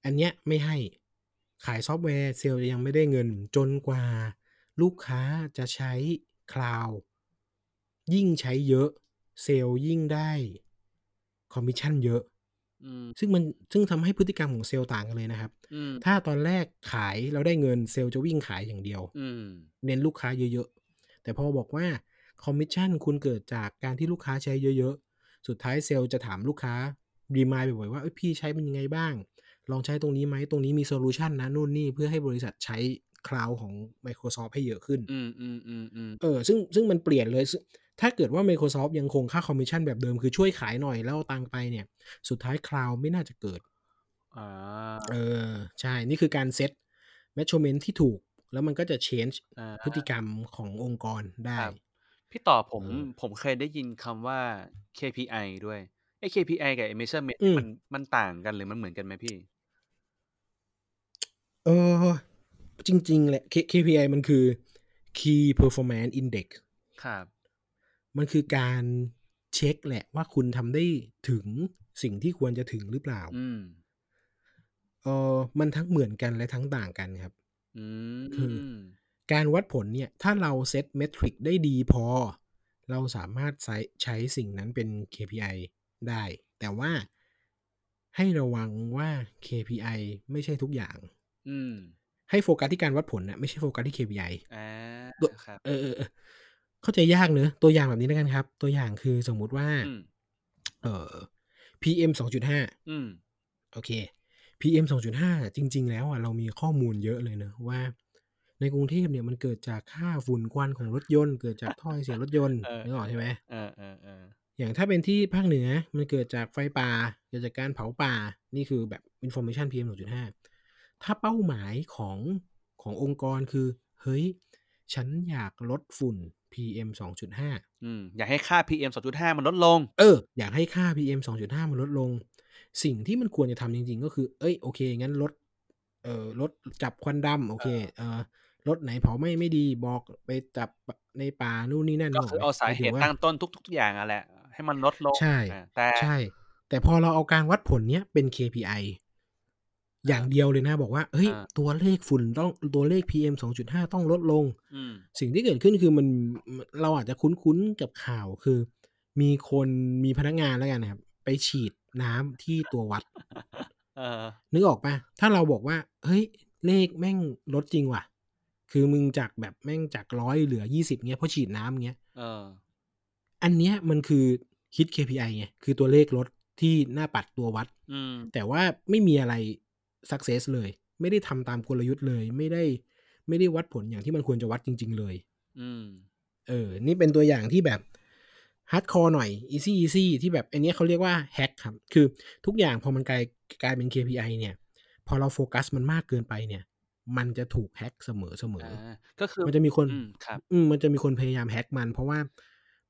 อันเนี้ยไม่ให้ขายซอฟต์แวร์เซลล์ยังไม่ได้เงินจนกว่า ลูกค้าจะใช้ cloud ยิ่งใช้เยอะเซลล์ยิ่งได้คอมมิชชั่นเยอะอืมซึ่งมันซึ่งทำให้พฤติกรรมของเซลล์ต่างกันเลยนะครับอืมถ้าตอนแรกขายแล้วได้เงินเซลล์จะวิ่งขายอย่างเดียวอืมเน้นลูกค้าเยอะๆ แต่พอบอกว่าคอมมิชชั่นคุณเกิดจากการที่ลูกค้าใช้เยอะๆ สุดท้ายเซลล์จะถามลูกค้า remind บ่อยๆว่าเอ้ยพี่ใช้เป็นยังไงบ้าง ลองใช้ตรงนี้ไหมตรงนี้มี solution นะนู่นนี่เพื่อให้บริษัทใช้ cloud ของ Microsoft ให้เยอะขึ้นอืมอืมอืมอืมเออซึ่งซึ่งมันเปลี่ยนเลยซึ่งถ้าเกิดว่า Microsoft ยังคงค่าคอมมิชชั่นแบบเดิมคือช่วยขายหน่อยแล้วเอาตังค์ไปเนี่ย สุดท้าย cloud ไม่น่าจะเกิดอ่าเออ ใช่ นี่คือการ set measurement ที่ถูก แล้วมันก็จะ change อ่าพฤติกรรมขององค์กรได้ครับพี่ต่อผมเออผมเคยได้ยินคำว่า KPI ด้วยไอ้ KPI กับ measurement อืมมันมันต่างกันหรือมันเหมือนกันไหมพี่ เออ จริงๆแหละ K- KPI มันคือ Key Performance Index ครับ มันคือการเช็คแหละว่าคุณทำได้ถึงสิ่งที่ควรจะถึงหรือเปล่า อืมเออมันทั้งเหมือนกันและทั้งต่างกันครับ อืคือมการวัดผลเนี่ย ถ้าเราเซตเมทริกได้ดีพอ เราสามารถใช้ใช้สิ่งนั้นเป็น KPI ได้ แต่ว่าให้ระวังว่า KPI ไม่ใช่ทุกอย่าง อืม ให้โฟกัสที่การวัดผลนะไม่ใช่โฟกัสที่ KPI อ่าตัวครับเออเออเออเข้าใจยากเนอะตัวอย่างแบบนี้แล้วกันครับ ตัวอย่างคือสมมุติว่าอืมเอ่อ PM สองจุดห้าอืมโอเค PM สองจุดห้าจริง ๆ แล้วอะเรามีข้อมูลเยอะเลยเนอะว่า ในกรุงเทพเนี่ยมันเกิดจากค่าฝุ่นควันของรถยนต์ เกิดจากท่อไอเสียรถยนต์เออนึกออกใช่ไหมเออเออเอออย่างถ้าเป็นที่ภาคเหนือมันเกิดจากไฟป่าเกิดจากการเผาป่านี่คือแบบ information PM 2.5 ถ้าเป้าหมายของขององค์กรคือ เฮ้ย ฉันอยากลดฝุ่น PM 2.5อืมอยากให้ค่า PM 2.5 มันลดลง เออ อยากให้ค่า PM 2.5 มันลดลง สิ่งที่มันควรจะทำจริง ๆ ก็คือ เอ้ย โอเค งั้นลด เอ่อ ลดจับควันดำโอเค เอ่อรถไหนเผาไหม้ไม่ดีบอกไปจับในป่านู่นนี่นั่นก็คือเอาสาเหตุมยถึงว่ตั้งต้นทุก ๆ อย่างอะแหละ ให้มันลดลงใช่อ่าแต่ใช่ แต่พอเราเอาการวัดผลเนี้ยเป็น KPI อย่างเดียวเลยนะ บอกว่าเฮ้ยอ่าตัวเลขฝุ่นต้องตัวเลข PM 2.5 ต้องลดลงอืมสิ่งที่เกิดขึ้นคือมันเราอาจจะคุ้นๆกับข่าวคือ มีคนมีพนักงานแล้วกันนะครับ ไปฉีดน้ำที่ตัววัดเออนึกออกปะถ้าเราบอกว่า เฮ้ย เลขแม่งลดจริงว่ะ คือมึงจากแบบแม่งจากร้อยเหลือยี่สิบเงี้ยเพราะฉีดน้ำเงี้ยเอออันเนี้ยมันคือคิด KPI ไงคือตัวเลขลดที่หน้าปัดตัววัดอืมแต่ว่าไม่มีอะไร success เลย ไม่ได้ทำตามกลยุทธ์เลย ไม่ได้ไม่ได้วัดผลอย่างที่มันควรจะวัดจริง ๆ เลย อืม เออ นี่เป็นตัวอย่างที่แบบ hardcore หน่อย easy easy ที่แบบอันเนี้ยเขาเรียกว่า hack ครับ คือทุกอย่างพอมันกลายกลายเป็น KPI เนี่ย พอเราโฟกัสมันมากเกินไปเนี่ย มันจะถูกแฮกเสมอเสมออ่าก็คือมันจะมีคนอืมครับอืมมันจะมีคนพยายามแฮกมัน เพราะว่า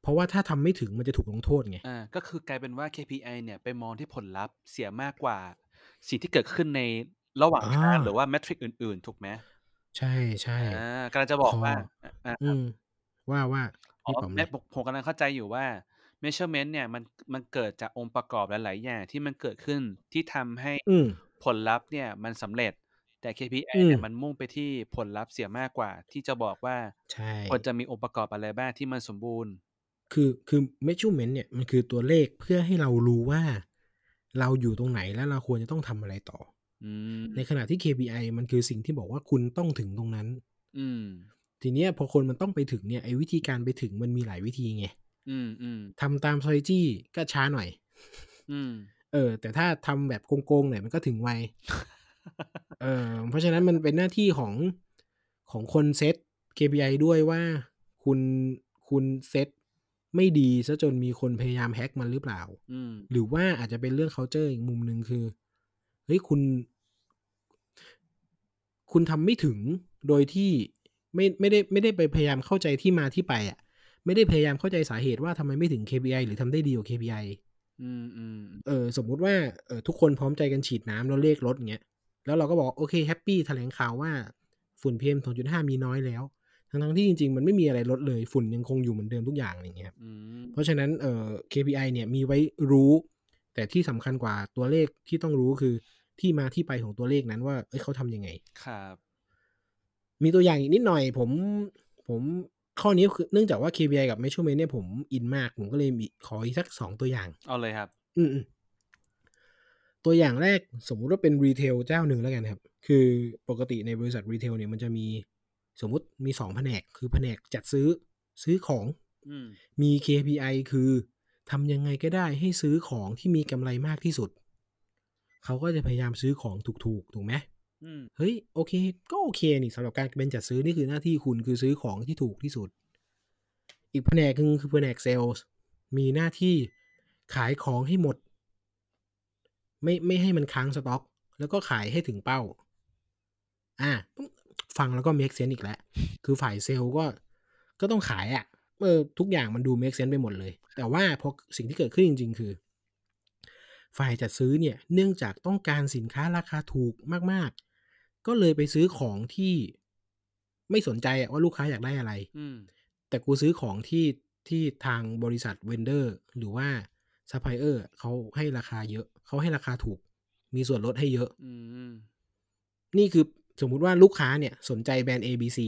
เพราะว่าถ้าทำไม่ถึงมันจะถูกลงโทษไงอ่าก็คือกลายเป็นว่า KPI เนี่ยไปมองที่ผลลัพธ์เสียมากกว่า สิ่งที่เกิดขึ้นในระหว่างทางอ่าหรือว่า แมทริกอื่น ๆ ถูกไหม ใช่ใช่อ่ากำลังจะบอกพอว่าอ่าอืมว่าว่าอ๋อ พี่ป๋อมเลแม่ย ผม ผมกำลังเข้าใจอยู่ว่า measurement เนี่ย มัน มันเกิดจากองค์ประกอบหลาย ๆ อย่างที่มันเกิดขึ้น ที่ทำให้อืม ผลลัพธ์เนี่ยมันสำเร็จ แต่ KPI อืมเนี่ยมันมุ่งไปที่ผลลัพธ์เสียมากกว่า ที่จะบอกว่า ใช่ ควรจะมีองค์ประกอบอะไรบ้างที่มันสมบูรณ์ คือ คือ measurement เนี่ย มันคือตัวเลขเพื่อให้เรารู้ว่า เราอยู่ตรงไหนและเราควรจะต้องทำอะไรต่ออืมในขณะที่ KPI มันคือสิ่งที่บอกว่าคุณต้องถึงตรงนั้นอืมทีเนี้ยพอคนมันต้องไปถึงเนี่ยไอ้วิธีการไปถึงมันมีหลายวิธีไงอืมอืมทำตาม strategy ก็ช้าหน่อยอืมเออ แต่ถ้าทำแบบโกงๆหน่อยมันก็ถึงไวเออเพราะฉะนั้นมันเป็นหน้าที่ของของคนเซต KPI ด้วยว่าคุณคุณเซต ไม่ดีซะจนมีคนพยายามแฮ็กมันหรือเปล่าอืมหรือว่าอาจจะเป็นเรื่อง culture อีกมุมหนึ่งคือเฮ้ยคุณ คุณทำไม่ถึงโดยที่ไม่ไม่ได้ไม่ได้ไปพยายามเข้าใจที่มาที่ไปอะ ไม่ได้พยายามเข้าใจสาเหตุว่าทำไมไม่ถึง KPI หรือทำได้ดีกว่า KPI อืมอืมเออสมมุติว่าเออทุกคนพร้อมใจกันฉีดน้ำแล้วเลขลดเงี้ยแล้วเราก็บอกโอเค happy แถลงข่าวว่าฝุ่น PM 2.5มีน้อยแล้ว ทั้งทั้งๆที่จริง ๆ มันไม่มีอะไรลดเลยฝุ่นยังคงอยู่เหมือนเดิมทุกอย่างอะไรเงี้ยครับอืมเพราะฉะนั้นเอ่อ KPI เนี่ยมีไว้รู้ แต่ที่สำคัญกว่าตัวเลขที่ต้องรู้คือที่มาที่ไปของตัวเลขนั้นว่าเอ้ยเขาทำยังไงครับ มีตัวอย่างอีกนิดหน่อย ผมผมข้อนี้คือเนื่องจากว่า KPI กับ measurement เนี่ยผมอินมาก ผมก็เลยมีขออีกสักสองตัวอย่าง เอาเลยครับ อืมๆตัวอย่างแรกสมมุติว่าเป็น retail เจ้าหนึ่งแล้วกันครับ คือปกติในบริษัท retail เนี่ยมันจะมี สมมุติมีสองแผนกคือแผนกจัดซื้อซื้อของอืมมี KPI คือทำยังไงก็ได้ให้ซื้อของที่มีกำไรมากที่สุด เขาก็จะพยายามซื้อของถูกๆ ถูกไหมอืมเฮ้ยโอเค ก็โอเคนี่สำหรับการเป็นจัดซื้อนี่คือหน้าที่คุณคือซื้อของที่ถูกที่สุด อีกแผนกหนึ่งคือแผนกเซลล์มีหน้าที่ขายของให้หมด ไม่ไม่ให้มันค้างสต็อก แล้วก็ขายให้ถึงเป้า อะ ฟังแล้วก็ make sense อีกแล้ว คือฝ่ายเซลล์ก็ก็ต้องขายอะ่ะเออทุกอย่างมันดู make sense ไปหมดเลย แต่ว่าพอสิ่งที่เกิดขึ้นจริง ๆ คือ ฝ่ายจัดซื้อเนี่ยเนื่องจากต้องการสินค้าราคาถูกมากๆ ก็เลยไปซื้อของที่ไม่สนใจอะว่าลูกค้าอยากได้อะไรอืมแต่กูซื้อของที่ที่ทางบริษัท vendor หรือว่าซัพพลายเออร์เขาให้ราคาเยอะ เขาให้ราคาถูก มีส่วนลดให้เยอะอืมนี่คือ สมมุติว่าลูกค้าเนี่ยสนใจแบรนด์ A B C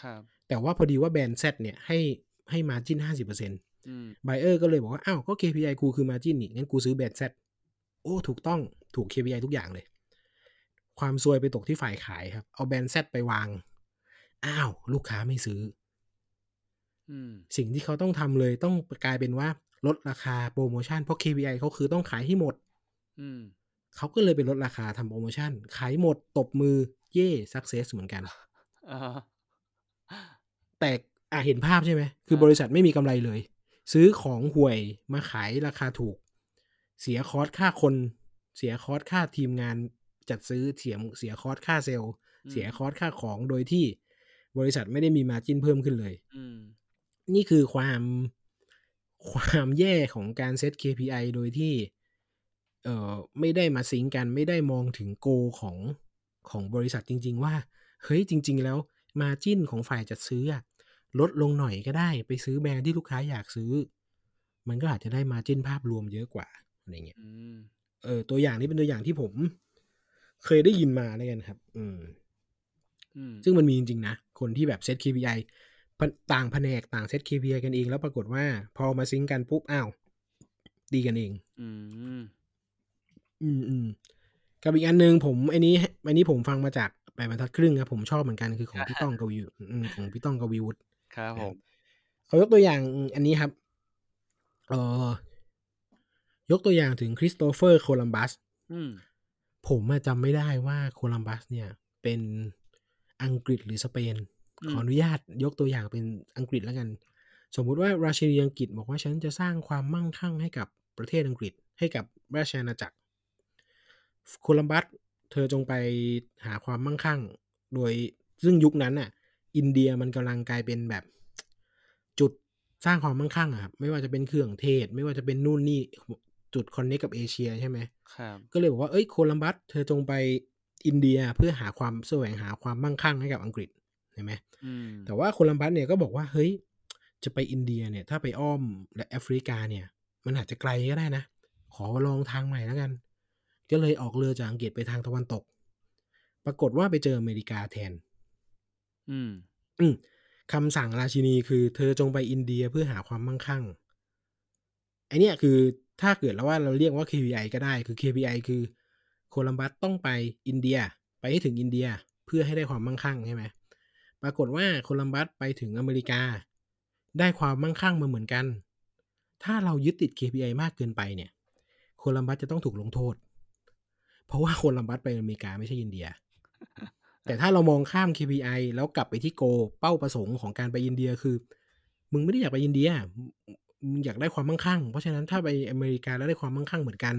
ครับแต่ว่าพอดีว่าแบรนด์ Z เนี่ยให้ให้มาจิ้นห้าสิบเปอร์เซ็นต์อืมไบเออร์ก็เลยบอกว่า อ้าวก็ KPI กูคือมาจิ้นนี่งั้นกูซื้อแบรนด์ Z โอ้ ถูกต้องถูก KPI ทุกอย่างเลย ความซวยไปตกที่ฝ่ายขายครับ เอาแบรนด์ Z ไปวาง อ้าว ลูกค้าไม่ซื้ออืมสิ่งที่เขาต้องทำเลยต้องกลายเป็นว่าลดราคาโปรโมชั่นเพราะ KPI เขาคือต้องขายให้หมดอืมเขาก็เลยไปลดราคาทำโปรโมชั่น ขายหมดตบมือ เย่ success เหมือนกันอ่าแต่อะเห็นภาพใช่ไหม คือครับบริษัทไม่มีกำไรเลย ซื้อของห่วยมาขายราคาถูก เสียคอร์สค่าคน เสียคอร์สค่าทีมงานจัดซื้อเสียเสีย cost ค่าเซลล์เสีย cost ค่าของโดยที่บริษัทไม่ได้มี margin เพิ่มขึ้นเลยอืมนี่คือความความแย่ของการเซต KPI โดยที่ เอ่อไม่ได้มาซิงก์กันไม่ได้มองถึงโกของ ของบริษัทจริง ๆ ว่า เฮ้ยจริง ๆ แล้วมาจิ้นของฝ่ายจัดซื้ออะลดลงหน่อยก็ได้ไปซื้อแบรนด์ที่ลูกค้าอยากซื้อ มันก็อาจจะได้มาจิ้นภาพรวมเยอะกว่าอะไรเงี้ยอืมเออตัวอย่างนี้เป็นตัวอย่างที่ผม เคยได้ยินมาแล้วกันครับ อืมอืมซึ่งมันมีจริง ๆ นะ คนที่แบบเซต KPI ปะต่างแผนกต่างเซต KPI กันเอง แล้วปรากฏว่า พอมาซิงก์กันปุ๊บอ้าว ดีกันเอง อืม อืมอืม กับอีกอันหนึ่งผมไอ้นี้อันนี้ผมฟังมาจากแปดบรรทัดครึ่งครับผมชอบเหมือนกันคือของพี่ต้องกวีอืมของพี่ต้องกวีวุฒิครับผมเขายกตัวอย่างอันนี้ครับเอ่อยกตัวอย่างถึงคริสโตเฟอร์โคลัมบัสอืมผมอะจำไม่ได้ว่าโคลัมบัสเนี่ย เป็นอังกฤษหรือสเปนอืมขออนุญาตยกตัวอย่างเป็นอังกฤษแล้วกัน สมมุติว่าราชินีอังกฤษบอกว่าฉันจะสร้างความมั่งคั่งให้กับประเทศอังกฤษให้กับราชอาณาจักร โคลัมบัสเธอจงไปหาความมั่งคั่ง โดยซึ่งยุคนั้นน่ะ อินเดียมันกำลังกลายเป็นแบบ จุดสร้างความมั่งคั่งอะครับไม่ว่าจะเป็นเครื่องเทศ ไม่ว่าจะเป็นนู่นนี่จุดคอนเนคกับเอเชียใช่ไหมครับก็เลยบอกว่าเอ้ยโคลัมบัสเธอจงไปอินเดียเพื่อหาความแสวงหาความมั่งคั่งให้กับอังกฤษเห็นไหมอืมแต่ว่าโคลัมบัสเนี่ยก็บอกว่าเฮ้ยจะไปอินเดียเนี่ย ถ้าไปอ้อมและแอฟริกาเนี่ย มันอาจจะไกลก็ได้นะ ขอลองทางใหม่แล้วกัน ก็เลยออกเรือจากอังกฤษไปทางตะวันตก ปรากฏว่าไปเจออเมริกาแทน อืม อืมคำสั่งราชินีคือเธอจงไปอินเดียเพื่อหาความมั่งคั่งไอเนี้ยคือถ้าเกิดแล้วว่าเราเรียกว่า KPI ก็ได้คือ KPI คือโคลัมบัสต้องไปอินเดีย ไปให้ถึงอินเดียเพื่อให้ได้ความมั่งคั่งใช่ไหมปรากฏว่าโคลัมบัสไปถึงอเมริกา ได้ความมั่งคั่งมาเหมือนกัน ถ้าเรายึดติด KPI มากเกินไปเนี่ย โคลัมบัสจะต้องถูกลงโทษ เพราะว่าคนลำบัดไปอเมริกาไม่ใช่อินเดีย แต่ถ้าเรามองข้าม KPI แล้วกลับไปที่โก เป้าประสงค์ของการไปอินเดียคือ มึงไม่ได้อยากไปอินเดียมึงอยากได้ความมั่งคั่ง เพราะฉะนั้นถ้าไปอเมริกาแล้วได้ความมั่งคั่งเหมือนกัน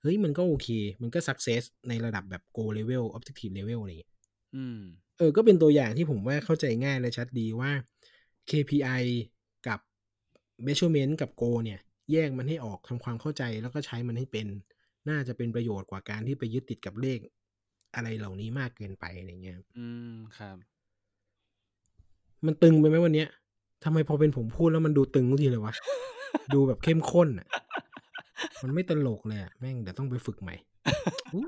เฮ้ยมันก็โอเค มันก็ success ในระดับแบบ go level objective level อะไรอย่างเงี้ยอืมเออ ก็เป็นตัวอย่างที่ผมว่าเข้าใจง่ายและชัดดีว่า KPI กับ measurement กับ Go เนี่ย แยกมันให้ออกทำความเข้าใจแล้วก็ใช้มันให้เป็น น่าจะเป็นประโยชน์กว่าการที่ไปยึดติดกับเลข อะไรเหล่านี้มากเกินไปอะไรเงี้ย อืมครับ มันตึงไปไหมวันเนี้ยทำไมพอเป็นผมพูดแล้วมันดูตึงทุกทีเลยวะ ดูแบบเข้มข้นอะ มันไม่ตลกเลยอะแม่งเดี๋ยวต้องไปฝึกใหม่อู้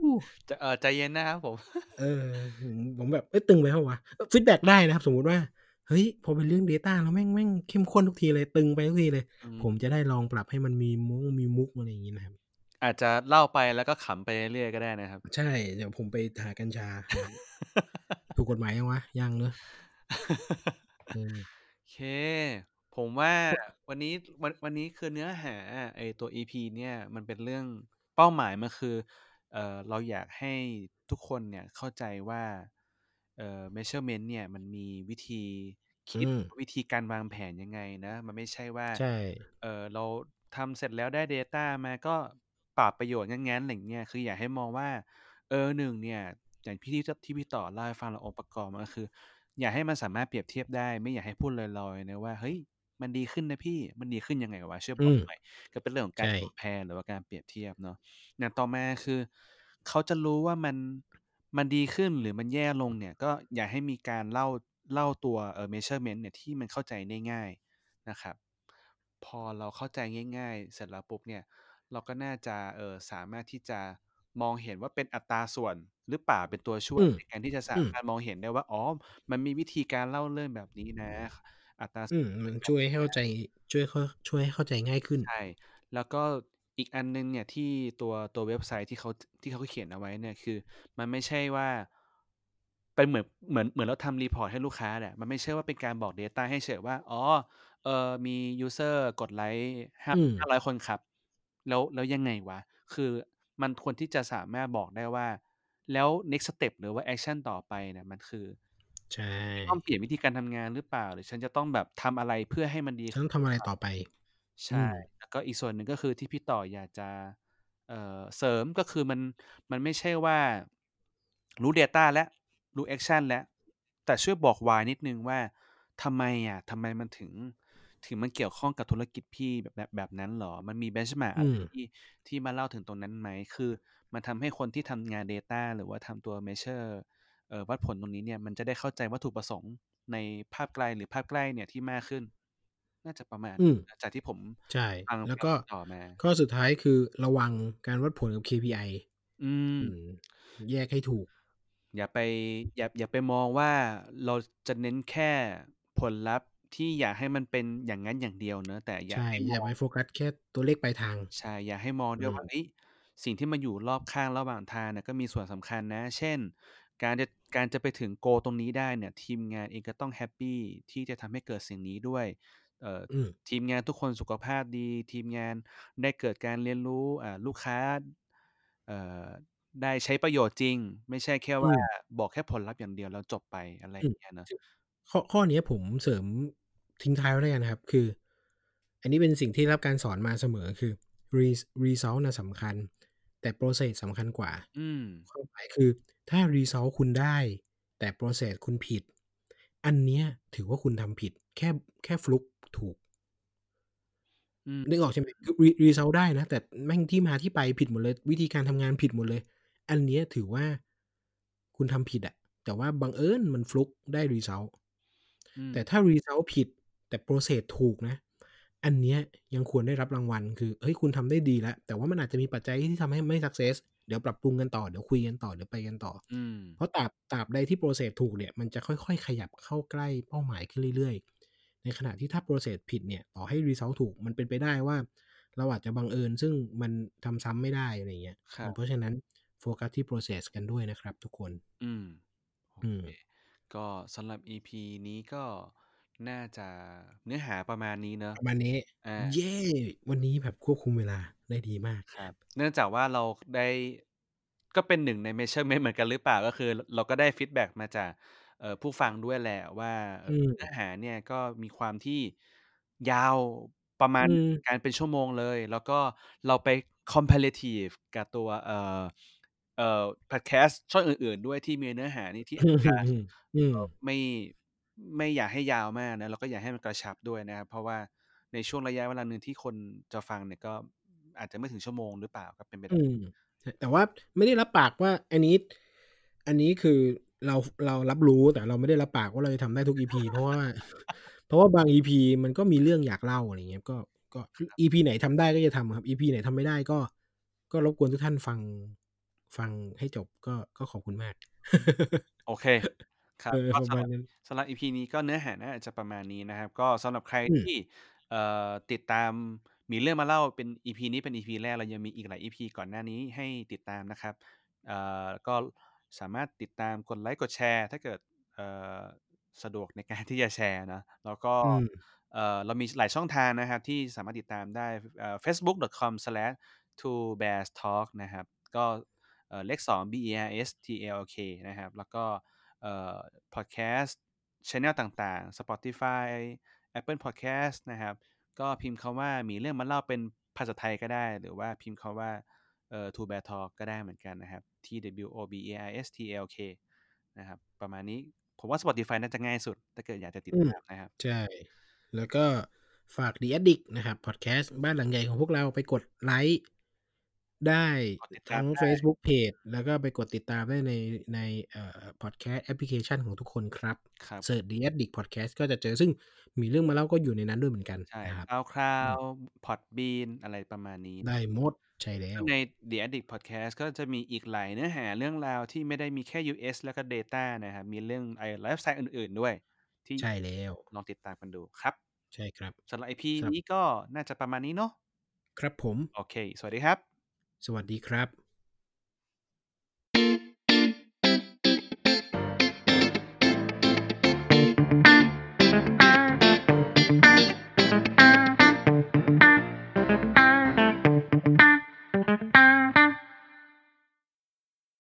จะเออใจเย็นนะครับผม เออ ผมผมแบบเอ้ยตึงไปเปล่าวะฟีดแบ็กได้นะครับ สมมุติว่าเฮ้ยพอเป็นเรื่อง Data แล้วแม่งแม่งเข้มข้นทุกทีเลยตึงไปทุกทีเลยอืมผมจะได้ลองปรับให้มันมีมุกมีมุกอะไรอย่างงี้นะครับ อาจจะเล่าไปแล้วก็ขำไปเรื่อยๆก็ได้นะครับ ใช่ เดี๋ยวผมไปหากัญชา ถูกกฎหมายยังวะ ยังเนอะเออโอเค ผมว่าวันนี้วันวันนี้คือเนื้อหาไอตัว EP เนี่ยมันเป็นเรื่องเป้าหมายมันคือเออเราอยากให้ทุกคนเนี่ยเข้าใจว่าเอ่อ measurement เนี่ยมันมีวิธีคิดอืม วิธีการวางแผนยังไงนะ มันไม่ใช่ว่า ใช่ เออเราทำเสร็จแล้วได้ Data มาก็ ปราบประโยชน์งั้นๆอะไรเงี้ยคืออยากให้มองว่า เออหนึ่งเนี่ยอย่างพี่ที่ที่พี่ต่อเล่าให้ฟังเราองค์ประกอบมันก็คือ อยากให้มันสามารถเปรียบเทียบได้ ไม่อยากให้พูดลอยๆนะว่าเฮ้ยมันดีขึ้นนะพี่มันดีขึ้นยังไงวะช่วยบอือกมหน่อยก็เป็นเรื่องของการใช่คอมแพร์หรือว่าการเปรียบเทียบเนาะอย่างต่อมาคือ เขาจะรู้ว่ามันมันดีขึ้นหรือมันแย่ลงเนี่ย ก็อยากให้มีการเล่าเล่าตัวเอ่อ measurement เนี่ยที่มันเข้าใจได้ง่ายนะครับ พอเราเข้าใจง่าย ๆ เสร็จแล้วปุ๊บเนี่ย เราก็น่าจะเออสามารถที่จะมองเห็นว่าเป็นอัตราส่วนหรือเปล่าเป็นตัวช่วยอืมในการที่จะสาอืมมารถมองเห็นได้ว่าอ๋อมันมีวิธีการเล่าเรื่องแบบนี้นะ อัตราส่อืวนมมันช่วยให้เข้าใจช่วยเข้าช่วยให้เข้าใจง่ายขึ้นใช่แล้วก็อีกอันนึงเนี่ยที่ตัวตัวเว็บไซต์ที่เขาที่เขาเขียนเอาไว้เนี่ยคือ มันไม่ใช่ว่าเป็นเหมือนเหมือนเหมือนเราทำ report ให้ลูกค้าแหละมันไม่ใช่ว่าเป็นการบอก Data ให้เฉยว่า อ๋อเออมี user กดไลค์ห้าอืมห้าร้อยคนครับ แล้วแล้วยังไงวะ คือมันควรที่จะสามารถบอกได้ว่า แล้ว next step หรือว่า action ต่อไปเนี่ยมันคือใช่ต้องเปลี่ยนวิธีการทำงานหรือเปล่า หรือฉันจะต้องแบบทำอะไรเพื่อให้มันดีฉันต้องทำอะไรต่อไป ใช่ แล้วก็อีกส่วนหนึ่งก็คือที่พี่ต่ออยากจะเอ่อเสริมก็คือมันมันไม่ใช่ว่า รู้ Data แล้วรู้ Action แล้ว แต่ช่วยบอก why นิดนึงว่าทำไมอะทำไมมันถึง ถึงมันเกี่ยวข้องกับธุรกิจพี่แบบแบบแบบนั้นเหรอ มันมี benchmark อะไรอืมที่ที่มาเล่าถึงตรงนั้นไหม คือมันทำให้คนที่ทำงาน Data หรือว่าทำตัว measure เอ่อวัดผลตรงนี้เนี่ย มันจะได้เข้าใจวัตถุประสงค์ในภาพไกลหรือภาพใกล้เนี่ยที่มากขึ้น น่าจะประมาณอืมจากที่ผมใช่ฟังแล้วก็ต่อมาข้อสุดท้ายคือระวังการวัดผลกับ KPI อืมอืม แยกให้ถูก อย่าไป อย่าอย่าไปมองว่าเราจะเน้นแค่ผลลัพธ์ ที่อยากให้มันเป็นอย่างนั้นอย่างเดียวเนอะแต่อยากใช่ให้อมย่าองไปโฟกัสแค่ตัวเลขปลายทาง ใช่อยากให้มองด้วยอืมว่าเอ้ยสิ่งที่มันอยู่รอบข้างระหว่างทางเนี่ยก็มีส่วนสำคัญนะ เช่น การจะการจะไปถึงโกตรงนี้ได้เนี่ยทีมงานเองก็ต้องแฮปปี้ที่จะทำให้เกิดสิ่งนี้ด้วยเอ่ออืม ทีมงานทุกคนสุขภาพดี ทีมงานได้เกิดการเรียนรู้อ่าลูกค้าเอ่อได้ใช้ประโยชน์จริง ไม่ใช่แค่อืว่ามบอกแค่ผลลัพธ์อย่างเดียวแล้วจบไปอะไรออืมย่างเงี้ยเนอะข้อข้อเนี้ยผมเสริม ทิ้งท้ายไว้เลยนะครับ คือ อันนี้เป็นสิ่งที่รับการสอนมาเสมอคือ re- result นะสำคัญ แต่ process สำคัญกว่าอืมความหมายคือ ถ้า result คุณได้ แต่ process คุณผิด อันเนี้ยถือว่าคุณทำผิด แค่แค่ฟลุกถูกอืมนึกออกใช่ไหมคือ re- result ได้นะ แต่แม่งที่มาที่ไปผิดหมดเลย วิธีการทำงานผิดหมดเลย อันเนี้ยถือว่าคุณทำผิดอะแต่ว่าบังเอิญมันฟลุกได้ result อืมแต่ถ้า result ผิด แต่ process ถูกนะ อันเนี้ยยังควรได้รับรางวัล คือเฮ้ยคุณทำได้ดีแล้ว แต่ว่ามันอาจจะมีปัจจัยที่ทำให้ไม่ success เดี๋ยวปรับปรุงกันต่อ เดี๋ยวคุยกันต่อ เดี๋ยวไปกันต่ออืมเพราะตราบตราบใดที่ process ถูกเนี่ย มันจะค่อยๆ ขยับเข้าใกล้เป้าหมายขึ้นเรื่อยๆ ในขณะที่ถ้า process ผิดเนี่ย ต่อให้ result ถูก มันเป็นไปได้ว่า เราอาจจะบังเอิญซึ่งมันทำซ้ำไม่ได้อะไรเงี้ยครับเพราะฉะนั้นโฟกัสที่ process กันด้วยนะครับทุกคน อืมโออืมเคก็สำหรับ EP นี้ก็ น่าจะเนื้อหาประมาณนี้เนอะประมาณนี้ อ่า เย้ วันนี้แบบควบคุมเวลาได้ดีมาก ครับ เนื่องจากว่าเราได้ก็เป็นหนึ่งใน measurement เหมือนกันหรือเปล่า ก็คือเราก็ได้ feedback มาจากเอ่อผู้ฟังด้วยแหละว่าเอ่อือม เนื้อหาเนี่ยก็มีความที่ยาวประมาณอืม การเป็นชั่วโมงเลย แล้วก็เราไป comparative กับตัวเอ่อเอ่อพอดแคสต์ช่องอื่นๆ ด้วยที่มีเนื้อหานี่ที่อาจจะอืม เอ่อไม่ ไม่อยากให้ยาวมากนะเราก็อยากให้มันกระชับด้วยนะครับ เพราะว่าในช่วงระยะเวลาหนึ่งที่คนจะฟังเนี่ยก็อาจจะไม่ถึงชั่วโมงหรือเปล่าก็เป็นไปได้อืมแต่ว่าไม่ได้รับปากว่าอันนี้ อันนี้คือเราเรารับรู้แต่เราไม่ได้รับปากว่าเราจะทำได้ทุกอีพีเพราะว่า เพราะว่าบางอีพีมันก็มีเรื่องอยากเล่าอะไรเงี้ยก็ก็อีพีไหนทำได้ก็จะทำครับอีพีไหนทำไม่ได้ก็ ก็รบกวนทุกท่านฟังฟังให้จบก็ก็ขอบคุณมาก โอเค ครับเออก็ประสำหมารัณบนั้นสำหรับ EP นี้ก็เนื้อหาน่าจะประมาณนี้นะครับ ก็สำหรับใครอืมที่เอ่อติดตามมีเรื่องมาเล่าเป็น EP นี้เป็น EP แรกเรายังมีอีกหลาย EP ก่อนหน้านี้ให้ติดตามนะครับเอ่อก็สามารถติดตามกดไลค์กดแชร์ ถ้าเกิดเอ่อสะดวกในการที่จะแชร์เนอะแล้วก็อืมเอ่อเรามีหลายช่องทางนะครับ ที่สามารถติดตามได้เอ่อ facebook.com/2bearstalk นะครับก็ เอ่อเลข2 b e r s t l k นะครับ แล้วก็ เอ่อพอดแคสต์ช anel ต่างๆ Spotify Apple Podcast นะครับ ก็พิมพ์คำว่ามีเรื่องมาเล่าเป็นภาษาไทยก็ได้ หรือว่าพิมพ์คำว่าเอ่อ Two Bear Talk ก็ได้เหมือนกันนะครับ T W O B E R S T L K นะครับ ประมาณนี้ผมว่า Spotify น่าจะง่ายสุด ถ้าเกิดอยากจะติดอืมตามนะครับ ใช่ แล้วก็ฝาก The Addict นะครับพอดแคสต์บ้านหลังใหญ่ของพวกเราไปกดไลค์ ได้ กดติดตามทั้งได้ Facebook Page แล้วก็ไปกดติดตามได้ใน ใน เอ่อ พอดแคสต์แอปพลิเคชันของทุกคนครับ ครับ search The Addict Podcast ก็จะเจอ ซึ่งมีเรื่องมาเล่าก็อยู่ในนั้นด้วยเหมือนกันใช่ นะครับคราวคราว Podbean อะไรประมาณนี้ได้หมด ใช่แล้วใน The Addict Podcast ก็จะมีอีกหลายเนื้อหาเรื่องราวที่ไม่ได้มีแค่ UX แล้วก็ Data นะครับ มีเรื่องไอไลฟ์สไตล์อื่น ๆ ด้วย ที่ใช่แล้ว ลองติดตามกันดูครับใช่ครับ สำหรับ EP ครับ นี้ก็น่าจะประมาณนี้เนาะ ครับผม โอเค สวัสดีครับ สวัสดีครับ